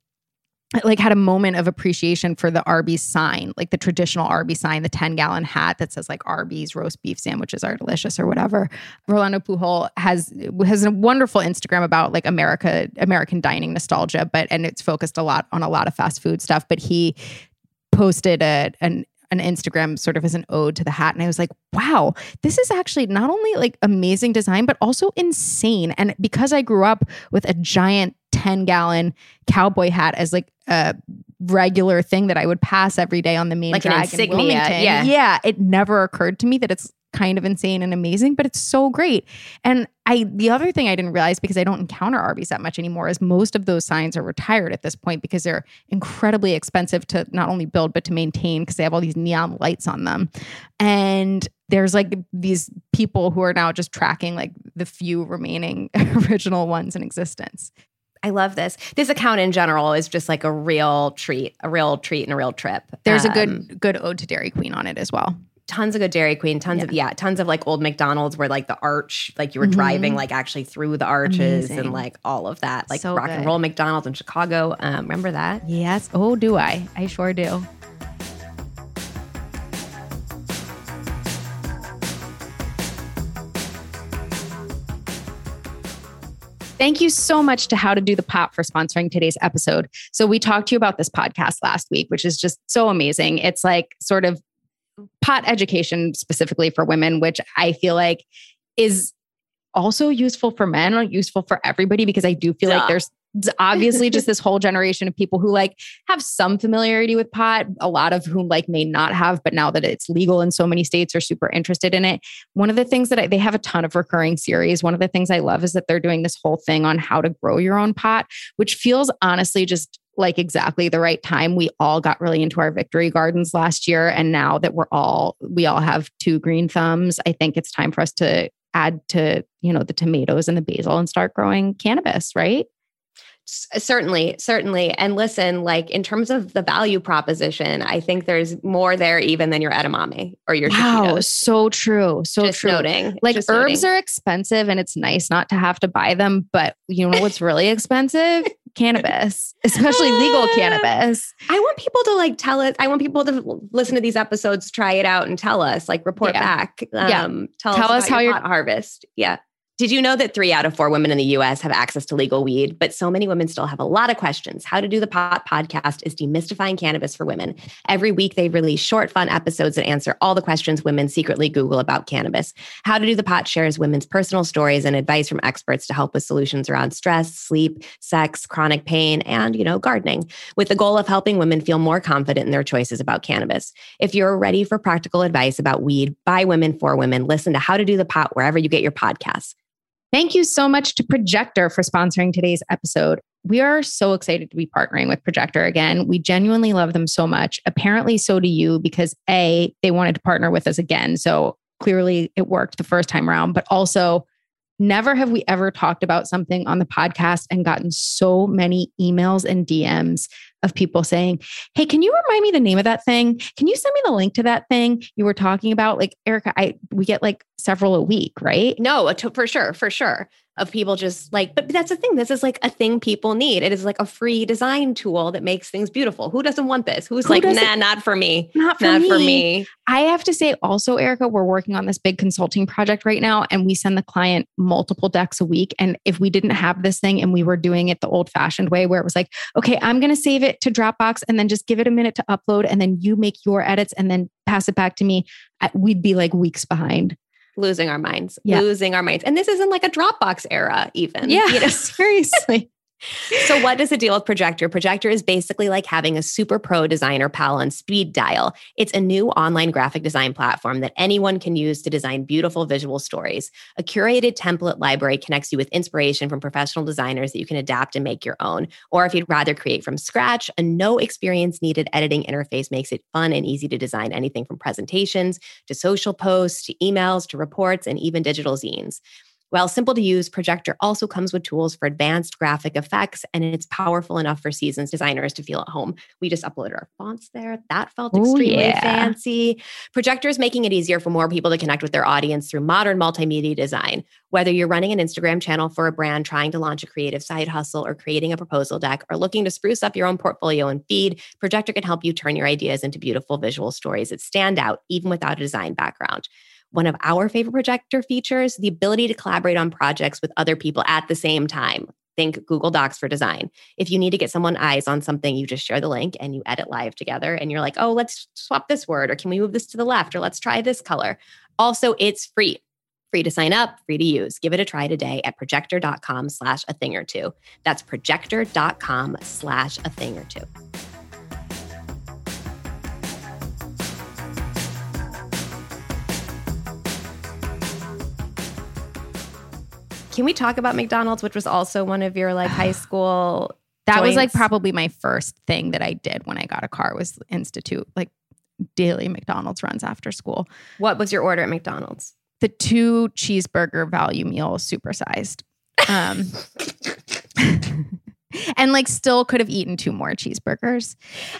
Speaker 4: like, had a moment of appreciation for the Arby's sign, like the traditional Arby's sign, the 10 gallon hat that says, like, Arby's roast beef sandwiches are delicious or whatever. Rolando Pujol has has a wonderful Instagram about like America, American dining nostalgia, but and it's focused a lot on a lot of fast food stuff. But he posted a, an an Instagram sort of as an ode to the hat. And I was like, wow, this is actually not only like amazing design, but also insane. And because I grew up with a giant 10 gallon cowboy hat as like a regular thing that I would pass every day on the main
Speaker 5: Like
Speaker 4: drag in Wilmington.
Speaker 5: yeah.
Speaker 4: Yeah. It never occurred to me that it's kind of insane and amazing, but it's so great. And I the other thing I didn't realize because I don't encounter Arby's that much anymore is most of those signs are retired at this point because they're incredibly expensive to not only build but to maintain because they have all these neon lights on them. And there's like these people who are now just tracking like the few remaining original ones in existence.
Speaker 5: I love this. This account in general is just like a real treat, a real treat and a real trip.
Speaker 4: There's a
Speaker 5: Um,
Speaker 4: good good ode to Dairy Queen on it as well.
Speaker 5: Tons of good Dairy Queen, tons of yeah, tons of like old McDonald's where like the arch, like you were
Speaker 4: Mhm.
Speaker 5: driving like actually through the arches
Speaker 4: Amazing.
Speaker 5: and like all of that, like
Speaker 4: So
Speaker 5: rock and roll McDonald's in Chicago. Um, remember that?
Speaker 4: Yes. Oh, do I? I sure do.
Speaker 9: Thank you so much to How to Do the Pot for sponsoring today's episode. So, we talked to you about this podcast last week, which is just so amazing. It's like sort of pot education specifically for women, which I feel like is also useful for men or useful for everybody because I do feel
Speaker 5: Duh.
Speaker 9: like there's obviously just this whole generation of people who like have some familiarity with pot, a lot of whom like may not have, but now that it's legal in so many states are super interested in it. One of the things that I, they have a ton of recurring series. One of the things I love is that they're doing this whole thing on how to grow your own pot, which feels honestly just like exactly the right time. We all got really into our victory gardens last year. And now that we're all, we all have two green thumbs, I think it's time for us to add to, you know, the tomatoes and the basil and start growing cannabis, right?
Speaker 5: Certainly, certainly. And listen, like in terms of the value proposition, I think there's more there even than your edamame or your
Speaker 9: Wow, so true. So
Speaker 5: Just
Speaker 9: true.
Speaker 5: noting.
Speaker 9: Like
Speaker 5: just
Speaker 9: herbs
Speaker 5: noting.
Speaker 9: are expensive and it's nice not to have to buy them, but you know what's really expensive? cannabis, especially legal cannabis.
Speaker 5: I want people to like tell us. I want people to listen to these episodes, try it out, and tell us. Like report
Speaker 9: Yeah.
Speaker 5: back.
Speaker 9: Yeah.
Speaker 5: Um, tell,
Speaker 9: Tell
Speaker 5: us,
Speaker 9: us
Speaker 5: about
Speaker 9: how
Speaker 5: your
Speaker 9: you're-
Speaker 5: harvest. Yeah. Did you know that three out of four women in the US have access to legal weed? But so many women still have a lot of questions. How to Do the Pot podcast is demystifying cannabis for women. Every week, they release short, fun episodes that answer all the questions women secretly Google about cannabis. How to Do the Pot shares women's personal stories and advice from experts to help with solutions around stress, sleep, sex, chronic pain, and, you know, gardening, with the goal of helping women feel more confident in their choices about cannabis. If you're ready for practical advice about weed by women for women, listen to How to Do the Pot wherever you get your podcasts.
Speaker 4: Thank you so much to Projector for sponsoring today's episode. We are so excited to be partnering with Projector again. We genuinely love them so much. Apparently, so do you, because A, they wanted to partner with us again. So clearly it worked the first time around, but also, never have we ever talked about something on the podcast and gotten so many emails and DMs of people saying, Hey, can you remind me the name of that thing? Can you send me the link to that thing you were talking about? Like, Erica, I we get like several a week, right?
Speaker 5: No, for sure, for sure. Of people just like, but that's the thing. This is like a thing people need. It is like a free design tool that makes things beautiful. Who doesn't want this? Who's
Speaker 4: Who
Speaker 5: like, nah, not for me.
Speaker 4: Not for
Speaker 5: not
Speaker 4: me.
Speaker 5: for me.
Speaker 4: I have to say also, Erica, we're working on this big consulting project right now, and we send the client multiple decks a week. And if we didn't have this thing and we were doing it the old fashioned way, where it was like, okay, I'm going to save it to Dropbox and then just give it a minute to upload, and then you make your edits and then pass it back to me, we'd be like weeks behind.
Speaker 5: Losing our minds,
Speaker 4: Yeah.
Speaker 5: losing our minds. And this isn't like a Dropbox era, even.
Speaker 4: Yeah,
Speaker 5: You know?
Speaker 4: seriously.
Speaker 5: So, what does the deal with Projector? Projector is basically like having a super pro designer pal on speed dial. It's a new online graphic design platform that anyone can use to design beautiful visual stories. A curated template library connects you with inspiration from professional designers that you can adapt and make your own. Or if you'd rather create from scratch, a no experience needed editing interface makes it fun and easy to design anything from presentations to social posts to emails to reports and even digital zines. While simple to use, Projector also comes with tools for advanced graphic effects, and it's powerful enough for seasoned designers to feel at home. We just uploaded our fonts there. That felt
Speaker 4: Ooh,
Speaker 5: extremely
Speaker 4: yeah.
Speaker 5: fancy. Projector is making it easier for more people to connect with their audience through modern multimedia design. Whether you're running an Instagram channel for a brand, trying to launch a creative side hustle, or creating a proposal deck, or looking to spruce up your own portfolio and feed, Projector can help you turn your ideas into beautiful visual stories that stand out even without a design background one of our favorite projector features the ability to collaborate on projects with other people at the same time. Think google docs for design. If you need to get someone eyes on something you just share the link and you edit live together and you're like oh let's swap this word or can we move this to the left? or let's try this color. Also it's free. Free to sign up free to use. Give it a try today at projector.com slash a thing or two. That's projector.com slash a thing or two Can we talk about McDonald's, which was also one of your like high school?
Speaker 4: That was like probably my first thing that I did when I got a car was institute like daily McDonald's runs after school.
Speaker 5: What was your order at McDonald's?
Speaker 4: The two cheeseburger value meal supersized. Um and like still could have eaten two more cheeseburgers.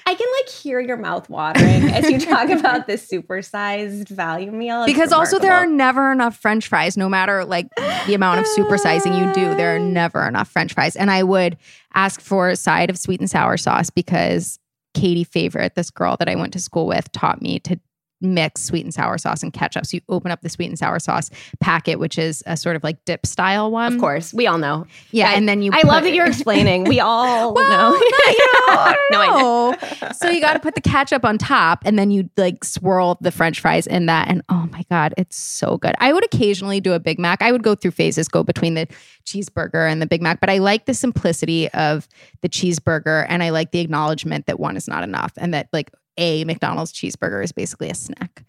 Speaker 5: I can like hear your mouth watering as you talk about this supersized value meal. It's
Speaker 4: because also there are never enough french fries no matter like the amount of supersizing you do there are ah. never enough french fries and i would ask for a side of sweet and sour sauce because katie favorite this girl that i went to school with taught me to mix sweet and sour sauce and ketchup so you open up the sweet and sour sauce packet which is a sort of like dip style one
Speaker 5: Of course, we all know.
Speaker 4: yeah
Speaker 5: I-
Speaker 4: and then you
Speaker 5: I love that you're explaining. We all
Speaker 4: well,
Speaker 5: know.
Speaker 4: not, you know,
Speaker 5: No, know.
Speaker 4: so you got to put the ketchup on top, and then you like swirl the French fries in that, and oh my god, it's so good. I would occasionally do a Big Mac. I would go through phases, go between the cheeseburger and the Big Mac, but I like the simplicity of the cheeseburger, and I like the acknowledgement that one is not enough, and that like a McDonald's cheeseburger is basically a snack.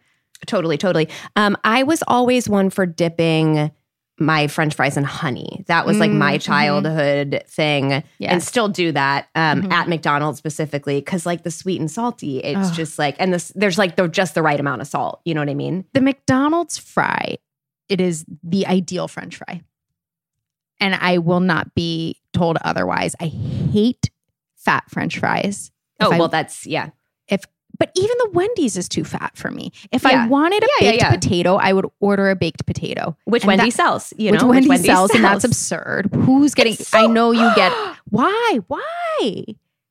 Speaker 5: Totally, totally. Um, I was always one for dipping my French fries in honey. That was like my
Speaker 4: Mm, mhm.
Speaker 5: childhood thing,
Speaker 4: Yeah.
Speaker 5: and still do that um,
Speaker 4: Mhm.
Speaker 5: at McDonald's specifically because like the sweet and salty, it's
Speaker 4: Ugh.
Speaker 5: just like, and this there's like the just the right amount of salt. You know what I mean?
Speaker 4: the McDonald's fry, it is the ideal French fry. And I will not be told otherwise. I hate fat French fries. If
Speaker 5: Oh
Speaker 4: I-
Speaker 5: well, that's yeah.
Speaker 4: But even the Wendy's is too fat for me. If
Speaker 5: Yeah.
Speaker 4: I wanted a
Speaker 5: Yeah,
Speaker 4: baked
Speaker 5: yeah.
Speaker 4: potato, I would order a baked potato.
Speaker 5: Which Wendy
Speaker 4: that-
Speaker 5: sells, you
Speaker 4: which
Speaker 5: know,
Speaker 4: Wendy sells, and that's absurd. Who's getting?
Speaker 5: So-
Speaker 4: I know you get. Why? Why?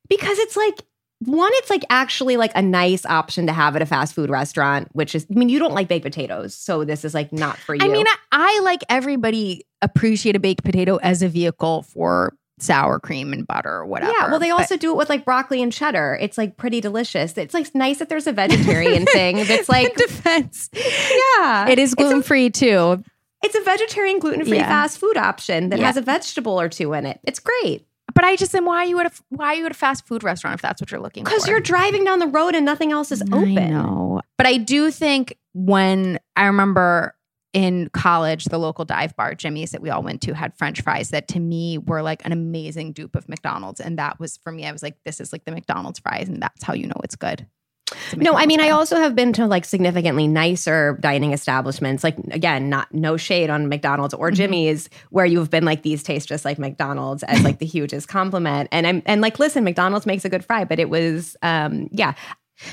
Speaker 5: because it's like one, it's like actually like a nice option to have at a fast food restaurant, which is, I mean, you don't like baked potatoes, so this is like not for you.
Speaker 4: I mean, I, I like everybody appreciate a baked potato as a vehicle for sour cream and butter or whatever.
Speaker 5: yeah, well, they
Speaker 4: but-
Speaker 5: also do it with like broccoli and cheddar. It's like pretty delicious. It's like nice that there's a vegetarian thing that's like,
Speaker 4: defense.
Speaker 5: yeah,
Speaker 4: It is gluten free too.
Speaker 5: It's a vegetarian gluten free
Speaker 4: Yeah.
Speaker 5: fast food option that
Speaker 4: Yeah.
Speaker 5: has a vegetable or two in it. It's great
Speaker 4: But I just am why are you at a why you at a fast food restaurant if that's what you're looking for?
Speaker 5: because you're driving down the road and nothing else is open.
Speaker 4: I know. But I do think when I remember in college, the local dive bar, Jimmy's, that we all went to, had French fries that to me were like an amazing dupe of McDonald's. And that was for me, I was like, this is like the McDonald's fries, and that's how you know it's good. It's
Speaker 5: No, I mean, I also have been to like significantly nicer dining establishments. Like again, not no shade on McDonald's or
Speaker 4: Mhm.
Speaker 5: Jimmy's, where you've been like these taste just like McDonald's as like the hugest compliment. And I'm and like, listen, McDonald's makes a good fry, but it was um yeah.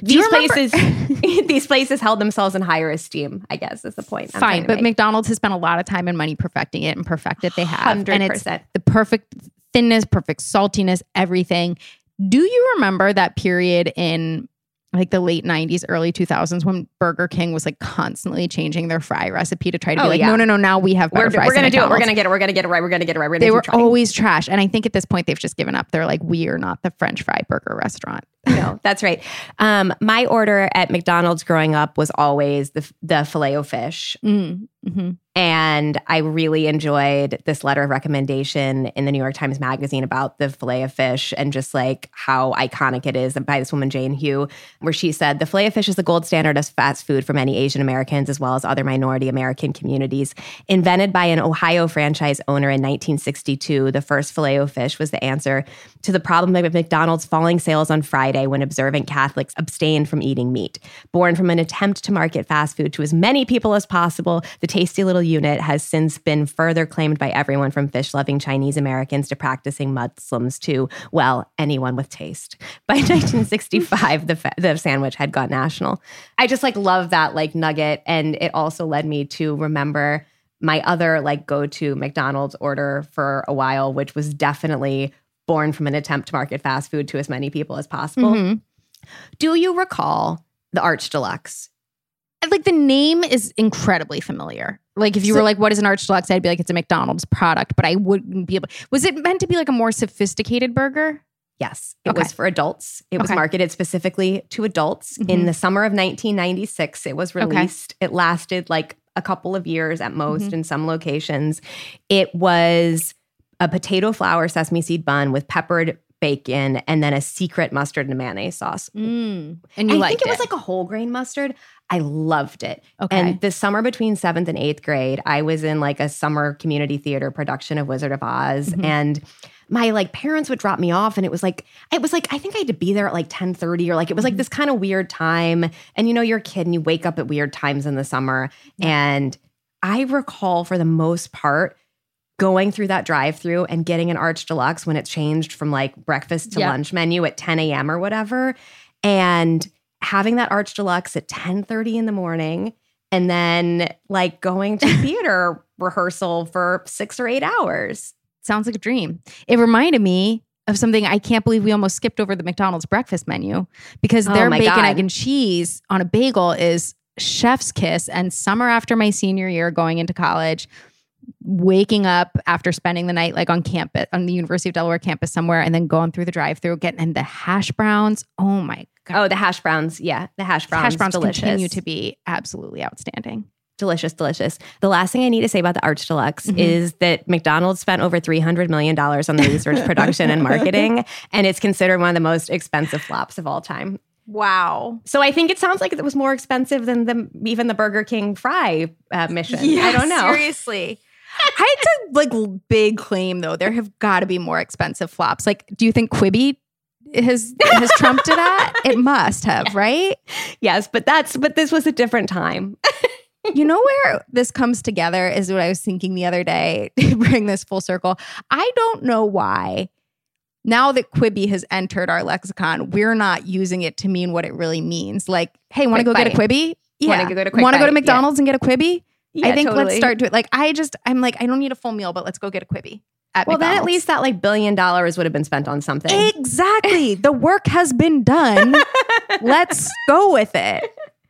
Speaker 4: Do
Speaker 5: These places, these places held themselves in higher esteem. I guess is the point. I'm
Speaker 4: Fine, but
Speaker 5: make.
Speaker 4: McDonald's has spent a lot of time and money perfecting it and perfected they have. And it's the perfect thinness, perfect saltiness, everything. Do you remember that period in like the late 90s, early 2000s when Burger King was like constantly changing their fry recipe to try to be
Speaker 5: Oh,
Speaker 4: like,
Speaker 5: yeah.
Speaker 4: no, no, no, now we have better
Speaker 5: we're,
Speaker 4: fries.
Speaker 5: we're gonna do it. We're gonna get it. We're gonna get it right. We're gonna get it right. We're
Speaker 4: They were
Speaker 5: trying.
Speaker 4: always trash. And I think at this point they've just given up. They're like, we are not the French fry burger restaurant.
Speaker 5: no, that's right. Um, my order at McDonald's growing up was always the the filet o fish,
Speaker 4: Mm, mhm.
Speaker 5: And I really enjoyed this letter of recommendation in the New York Times Magazine about the filet of fish and just like how iconic it is by this woman Jane Hu, where she said the filet of fish is the gold standard of fast food for many Asian Americans as well as other minority American communities. Invented by an Ohio franchise owner in 1962, the first filet o fish was the answer to the problem of McDonald's falling sales on Friday when observant Catholics abstained from eating meat. Born from an attempt to market fast food to as many people as possible, the tasty little unit has since been further claimed by everyone from fish loving Chinese Americans to practicing Muslims to, well, anyone with taste. By 1965, the, fa- the sandwich had gone national. I just like love that like nugget. And it also led me to remember my other like go to McDonald's order for a while, which was definitely born from an attempt to market fast food to as many people as possible.
Speaker 4: Mhm.
Speaker 5: Do you recall the Arch Deluxe?
Speaker 4: Like the name is incredibly familiar. Like if you were like, "What is an Arch Deluxe?" I'd be like, "It's a McDonald's product," but I wouldn't be able. Was it meant to be like a more sophisticated burger?
Speaker 5: Yes, it
Speaker 4: Okay.
Speaker 5: was for adults. It was marketed specifically to adults. In
Speaker 4: Mhm.
Speaker 5: the summer of 1996, it was
Speaker 4: Okay.
Speaker 5: released. It lasted like a couple of years at most
Speaker 4: Mhm.
Speaker 5: in some locations. It was a potato flour sesame seed bun with peppered bacon and then a secret mustard and mayonnaise sauce.
Speaker 4: Mm. And you
Speaker 5: I think it, was like a whole grain mustard. I loved it.
Speaker 4: okay.
Speaker 5: And the summer between seventh and eighth grade, I was in like a summer community theater production of Wizard of Oz.
Speaker 4: Mhm.
Speaker 5: And my like parents would drop me off and it was like it was like I think I had to be there at like 10 30 or like it was like
Speaker 4: Mhm.
Speaker 5: this kind of weird time. And you know, you're a kid and you wake up at weird times in the summer. And I recall for the most part going through that drive through and getting an Arch Deluxe when it changed from like breakfast to
Speaker 4: Yeah.
Speaker 5: lunch menu at 10 a.m. or whatever. And having that Arch Deluxe at 10 30 in the morning and then like going to theater rehearsal for six or eight hours.
Speaker 4: Sounds like a dream. It reminded me of something I can't believe we almost skipped over the McDonald's breakfast menu because
Speaker 5: Oh
Speaker 4: their bacon,
Speaker 5: God.
Speaker 4: egg, and cheese on a bagel is chef's kiss. And summer after my senior year going into college, waking up after spending the night like on campus, on the University of Delaware campus somewhere, and then going through the drive through, getting and the hash browns. Oh my God.
Speaker 5: Oh, the hash browns. Yeah, the hash browns.
Speaker 4: hash browns
Speaker 5: delicious.
Speaker 4: continue to be absolutely outstanding.
Speaker 5: delicious, delicious. The last thing I need to say about the Arch Deluxe
Speaker 4: Mhm.
Speaker 5: is that McDonald's spent over $300 million on the research, production, and marketing, and it's considered one of the most expensive flops of all time.
Speaker 4: Wow.
Speaker 5: So I think it sounds like it was more expensive than the even the Burger King fry uh, mission. I don't know.
Speaker 4: Seriously. I had to like big claim though. There have got to be more expensive flops. Like, do you think Quibi has has trumped it at? It must have, right?
Speaker 5: Yes, but that's but this was a different time.
Speaker 4: You know where this comes together is what I was thinking the other day to bring this full circle. I don't know why. Now that Quibi has entered our lexicon, we're not using it to mean what it really means. Like, hey, want to go
Speaker 5: Quick
Speaker 4: get a Quibi?
Speaker 5: Wanna go get a quick
Speaker 4: Want to go to
Speaker 5: bite? Yeah.
Speaker 4: McDonald's and get a Quibi? I
Speaker 5: Yeah,
Speaker 4: think let's
Speaker 5: totally.
Speaker 4: start doing like I just I'm like I don't need a full meal, but let's go get a Quibi. at
Speaker 5: Well, then at least that like billion dollars would have been spent on something.
Speaker 4: Exactly. the work has been done. Let's go with it.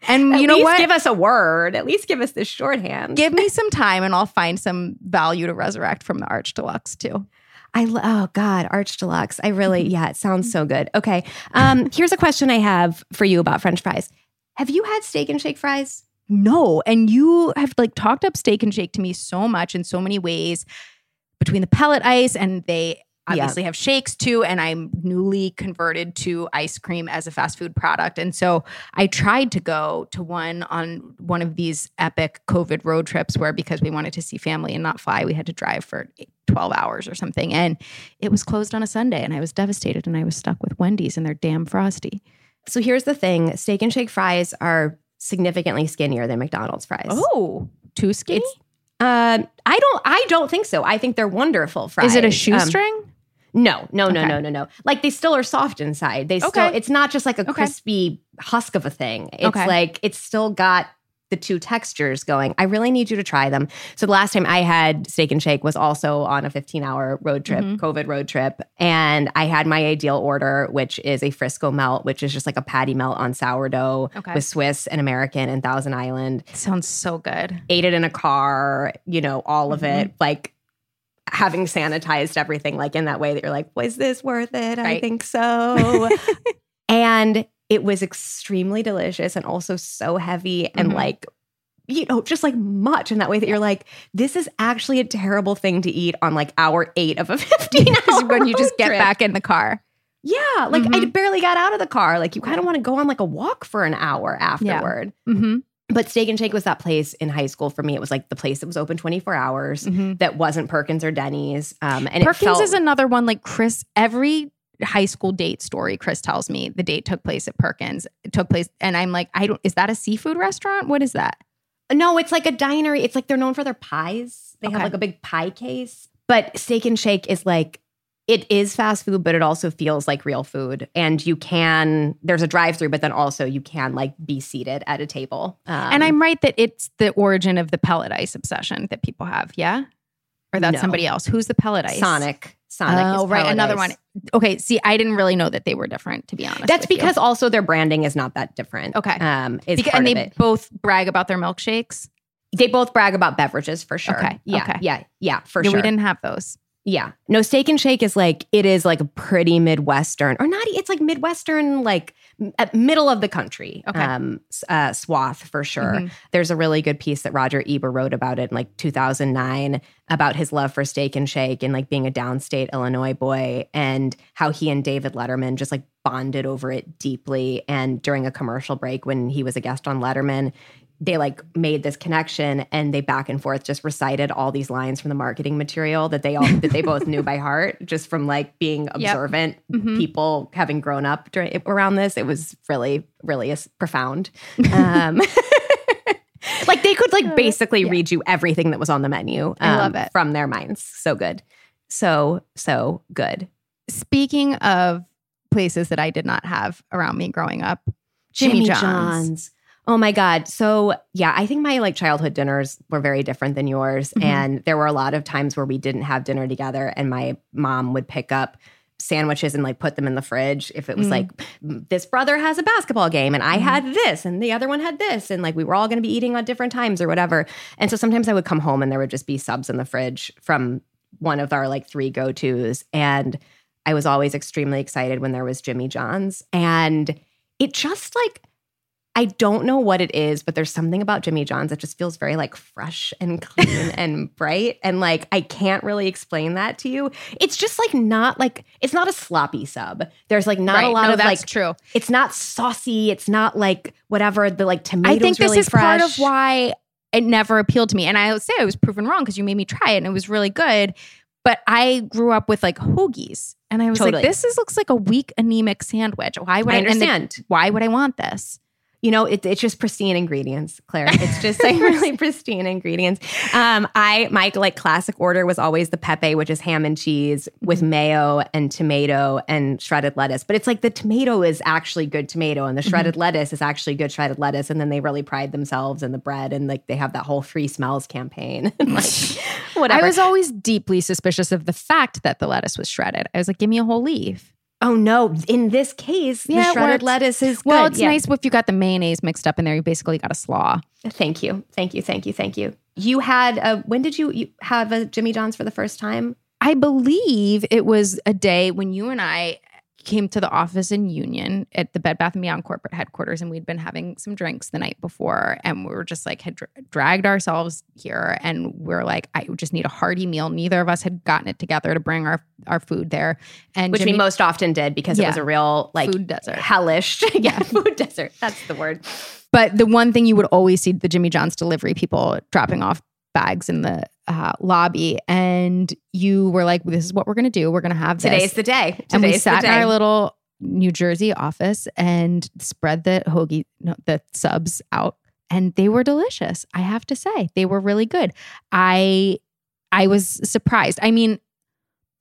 Speaker 4: And
Speaker 5: At
Speaker 4: you know
Speaker 5: least
Speaker 4: what?
Speaker 5: give us a word. At least give us this shorthand.
Speaker 4: Give me some time and I'll find some value to resurrect from the Arch Deluxe too.
Speaker 5: I lo- oh god, Arch Deluxe. I really yeah, it sounds so good. Okay, um, here's a question I have for you about French fries. Have you had steak and shake fries?
Speaker 4: No. And you have like talked up steak and shake to me so much in so many ways between the pellet ice and they
Speaker 5: Yeah.
Speaker 4: obviously have shakes too. And I'm newly converted to ice cream as a fast food product. And so I tried to go to one on one of these epic COVID road trips where because we wanted to see family and not fly, we had to drive for 12 hours or something. And it was closed on a Sunday and I was devastated and I was stuck with Wendy's and their damn frosty.
Speaker 5: So here's the thing: steak and shake fries are significantly skinnier than McDonald's fries.
Speaker 4: Oh, too skinny?
Speaker 5: Um, I don't. I don't think so. I think they're wonderful fries.
Speaker 4: Is it a
Speaker 5: Um,
Speaker 4: shoestring?
Speaker 5: no, no, no,
Speaker 4: Okay.
Speaker 5: no, no, no. Like they still are soft inside. They still. It's not just like a
Speaker 4: Okay.
Speaker 5: crispy husk of a thing. It's
Speaker 4: Okay.
Speaker 5: like it's still got the two textures going. I really need you to try them. So the last time I had steak and shake was also on a 15 hour road trip,
Speaker 4: Mhm.
Speaker 5: COVID road trip, and I had my ideal order, which is a Frisco melt, which is just like a patty melt on sourdough
Speaker 4: Okay.
Speaker 5: with Swiss and American and Thousand Island
Speaker 4: Sounds so good.
Speaker 5: ate it in a car, you know, all of
Speaker 4: Mm-hmm.
Speaker 5: it, like having sanitized everything, like in that way that you're like, was this worth it? I think so. and it was extremely delicious and also so heavy and
Speaker 4: Mhm.
Speaker 5: like, you know, just like much in that way that you're like, this is actually a terrible thing to eat on like hour eight of a 15 hour
Speaker 4: when you just get
Speaker 5: trip.
Speaker 4: back in the car.
Speaker 5: Yeah. Like I
Speaker 4: Mhm.
Speaker 5: barely got out of the car. Like you kind of want to go on like a walk for an hour afterward.
Speaker 4: Mm-hmm.
Speaker 5: But Steak and Shake was that place in high school for me. It was like the place that was open 24 hours that wasn't Perkins or Denny's. Um, and
Speaker 4: Mm-hmm. Perkins
Speaker 5: it felt,
Speaker 4: is another one like Chris. Every high school date story, Chris tells me the date took place at Perkins. It took place, and I'm like, I don't. Is that a seafood restaurant? What is that?
Speaker 5: no, it's like a diner. It's like they're known for their pies. They
Speaker 4: Okay.
Speaker 5: have like a big pie case. But Steak and Shake is like, it is fast food, but it also feels like real food. And you can, there's a drive through, but then also you can like be seated at a table. Um,
Speaker 4: and I'm right that it's the origin of the pellet ice obsession that people have. Yeah, or that's
Speaker 5: No.
Speaker 4: somebody else. Who's the pellet ice?
Speaker 5: Sonic. Sonic.
Speaker 4: Oh, right, another one. Okay, see, I didn't really know that they were different. To be honest,
Speaker 5: That's
Speaker 4: with you.
Speaker 5: because also their branding is not that different.
Speaker 4: Okay.
Speaker 5: Um, is
Speaker 4: Beca-
Speaker 5: part
Speaker 4: and they both brag about their milkshakes.
Speaker 5: They both brag about beverages for sure.
Speaker 4: Okay,
Speaker 5: Yeah.
Speaker 4: okay.
Speaker 5: Yeah. Yeah. For
Speaker 4: Yeah,
Speaker 5: sure.
Speaker 4: We didn't have those.
Speaker 5: Yeah. No, Steak and Shake is like, it is like a pretty Midwestern, or not, it's like Midwestern, like uh, middle of the country
Speaker 4: Okay.
Speaker 5: um, uh, swath for sure.
Speaker 4: Mhm.
Speaker 5: There's a really good piece that Roger Ebert wrote about it in like 2009 about his love for Steak and Shake and like being a downstate Illinois boy and how he and David Letterman just like bonded over it deeply. And during a commercial break when he was a guest on Letterman, they like made this connection and they back and forth just recited all these lines from the marketing material that they all that they both knew by heart just from like being observant
Speaker 4: Mhm.
Speaker 5: people having grown up during, around this. It was really really profound. Um like they could like basically read you everything that was on the menu
Speaker 4: I love
Speaker 5: um,
Speaker 4: it.
Speaker 5: from their minds. So good. So so good.
Speaker 4: Speaking of places that I did not have around me growing up, Jimmy, John's.
Speaker 5: Oh my God. So, yeah, I think my like childhood dinners were very different than yours.
Speaker 4: Mhm.
Speaker 5: And there were a lot of times where we didn't have dinner together, and my mom would pick up sandwiches and like put them in the fridge if it was
Speaker 4: Mm.
Speaker 5: like this brother has a basketball game and I
Speaker 4: Mhm.
Speaker 5: had this and the other one had this and like we were all going to be eating at different times or whatever. And so sometimes I would come home and there would just be subs in the fridge from one of our like three go-tos and I was always extremely excited when there was Jimmy John's and it just like I don't know what it is, but there's something about Jimmy John's that just feels very like fresh and clean and bright. And like, I can't really explain that to you. It's just like not like, it's not a sloppy sub. There's like not a lot
Speaker 4: No,
Speaker 5: of like,
Speaker 4: true.
Speaker 5: it's not saucy. It's not like whatever the like tomatoes
Speaker 4: I think this
Speaker 5: really
Speaker 4: is part of why it never appealed to me. And I would say I was proven wrong because you made me try it and it was really good. But I grew up with like hoagies, and I was
Speaker 5: Totally.
Speaker 4: like, "This is looks like a weak anemic sandwich. Why would
Speaker 5: I
Speaker 4: I,
Speaker 5: understand.
Speaker 4: why would I want this?"
Speaker 5: You know, it, it's just pristine ingredients, Claire. It's just like really pristine ingredients. Um, I my like classic order was always the pepe, which is ham and cheese with mayo and tomato and shredded lettuce. But it's like the tomato is actually good tomato, and the shredded lettuce is actually good shredded lettuce. And then they really pride themselves in the bread, and like they have that whole free smells campaign. like whatever.
Speaker 4: I was always deeply suspicious of the fact that the lettuce was shredded. I was like, give me a whole leaf.
Speaker 5: Oh no! In this case,
Speaker 4: Yeah,
Speaker 5: the shredded lettuce is
Speaker 4: Well,
Speaker 5: good.
Speaker 4: it's
Speaker 5: Yeah.
Speaker 4: nice if you got the mayonnaise mixed up in there. You basically got a slaw.
Speaker 5: Thank you, thank you, thank you, thank you. You had a, when did you, you have a Jimmy John's for the first time?
Speaker 4: I believe it was a day when you and I came to the office in Union at the Bed Bath and Beyond corporate headquarters, and we'd been having some drinks the night before, and we were just like had dra- dragged ourselves here, and we're like, I just need a hearty meal. Neither of us had gotten it together to bring our our food there, and
Speaker 5: Which
Speaker 4: Jimmy-
Speaker 5: we most often did because it was a real like
Speaker 4: Food desert.
Speaker 5: hellish, yeah, food desert. That's the word.
Speaker 4: But the one thing you would always see the Jimmy John's delivery people dropping off bags in the uh, lobby, and you were like, "This is what we're going to do. We're going to have this."
Speaker 5: Today's the day.
Speaker 4: and we sat in our little New Jersey office and spread the hoagie, no, the subs out, and they were delicious. I have to say, they were really good. I I was surprised. I mean,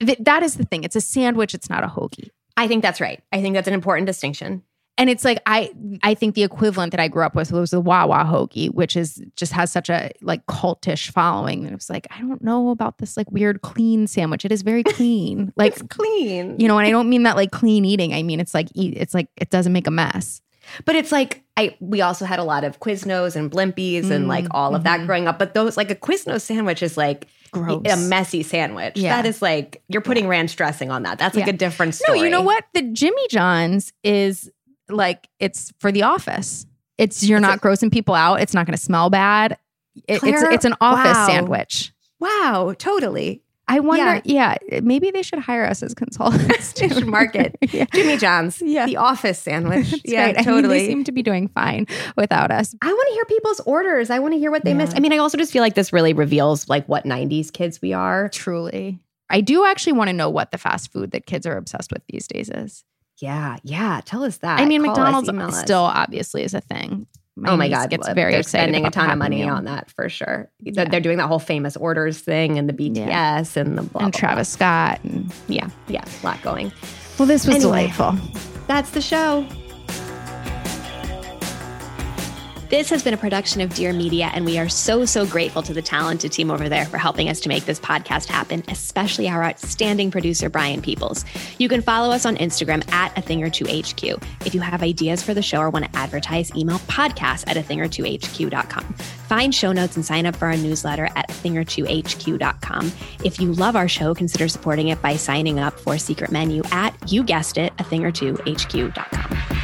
Speaker 4: th- that is the thing. It's a sandwich. It's not a hoagie.
Speaker 5: I think that's right. I think that's an important distinction.
Speaker 4: And it's like I I think the equivalent that I grew up with was the Wawa hoagie, which is just has such a like cultish following. And it was like, I don't know about this like weird clean sandwich. It is very clean. Like
Speaker 5: It's clean.
Speaker 4: you know, and I don't mean that like clean eating. I mean it's like eat it's like it doesn't make a mess.
Speaker 5: But it's like I we also had a lot of Quiznos and Blimpies and like mm, all of that mm-hmm. growing up. But those like a Quiznos sandwich is like
Speaker 4: Gross.
Speaker 5: a messy sandwich.
Speaker 4: Yeah.
Speaker 5: That is like you're putting ranch dressing on that. That's like
Speaker 4: Yeah.
Speaker 5: a different story.
Speaker 4: No, you know what? The Jimmy John's is like it's for the office. It's you're
Speaker 5: It's
Speaker 4: not
Speaker 5: a-
Speaker 4: grossing people out. It's not going to smell bad. It- it's
Speaker 5: Claire,
Speaker 4: it's an office
Speaker 5: wow.
Speaker 4: sandwich.
Speaker 5: Wow, totally.
Speaker 4: I wonder, yeah. maybe they should hire us as consultants.
Speaker 5: They should market
Speaker 4: yeah.
Speaker 5: Jimmy John's,
Speaker 4: Yeah.
Speaker 5: the office sandwich.
Speaker 4: That's
Speaker 5: yeah,
Speaker 4: right. I mean,
Speaker 5: totally.
Speaker 4: they seem to be doing fine without us.
Speaker 5: I want to hear people's orders. I want to hear what they
Speaker 4: Yeah.
Speaker 5: missed. I mean, I also just feel like this really reveals like what 90s kids we are.
Speaker 4: Truly. I do actually want to know what the fast food that kids are obsessed with these days is.
Speaker 5: Yeah, yeah. Tell us that.
Speaker 4: I mean,
Speaker 5: Call
Speaker 4: McDonald's
Speaker 5: us.
Speaker 4: still obviously is a thing.
Speaker 5: oh my god,
Speaker 4: gets very
Speaker 5: they're spending a ton of money
Speaker 4: Meal.
Speaker 5: on that for sure. They're,
Speaker 4: Yeah.
Speaker 5: they're doing that whole famous orders thing and the BTS
Speaker 4: Yeah.
Speaker 5: and the blah,
Speaker 4: and
Speaker 5: blah,
Speaker 4: Travis Scott. And.
Speaker 5: Yeah, yeah, a lot going.
Speaker 4: well, this was
Speaker 5: Anyway.
Speaker 4: delightful.
Speaker 5: That's the show.
Speaker 10: This has been a production of Dear Media, and we are so, so grateful to the talented team over there for helping us to make this podcast happen, especially our outstanding producer, Brian Peoples. You can follow us on Instagram at a thing or two HQ. If you have ideas for the show or want to advertise, email podcast at a thing or two HQ.com. Find show notes and sign up for our newsletter at a thing or two HQ.com. If you love our show, consider supporting it by signing up for Secret Menu at, you guessed it, a thing or two HQ.com.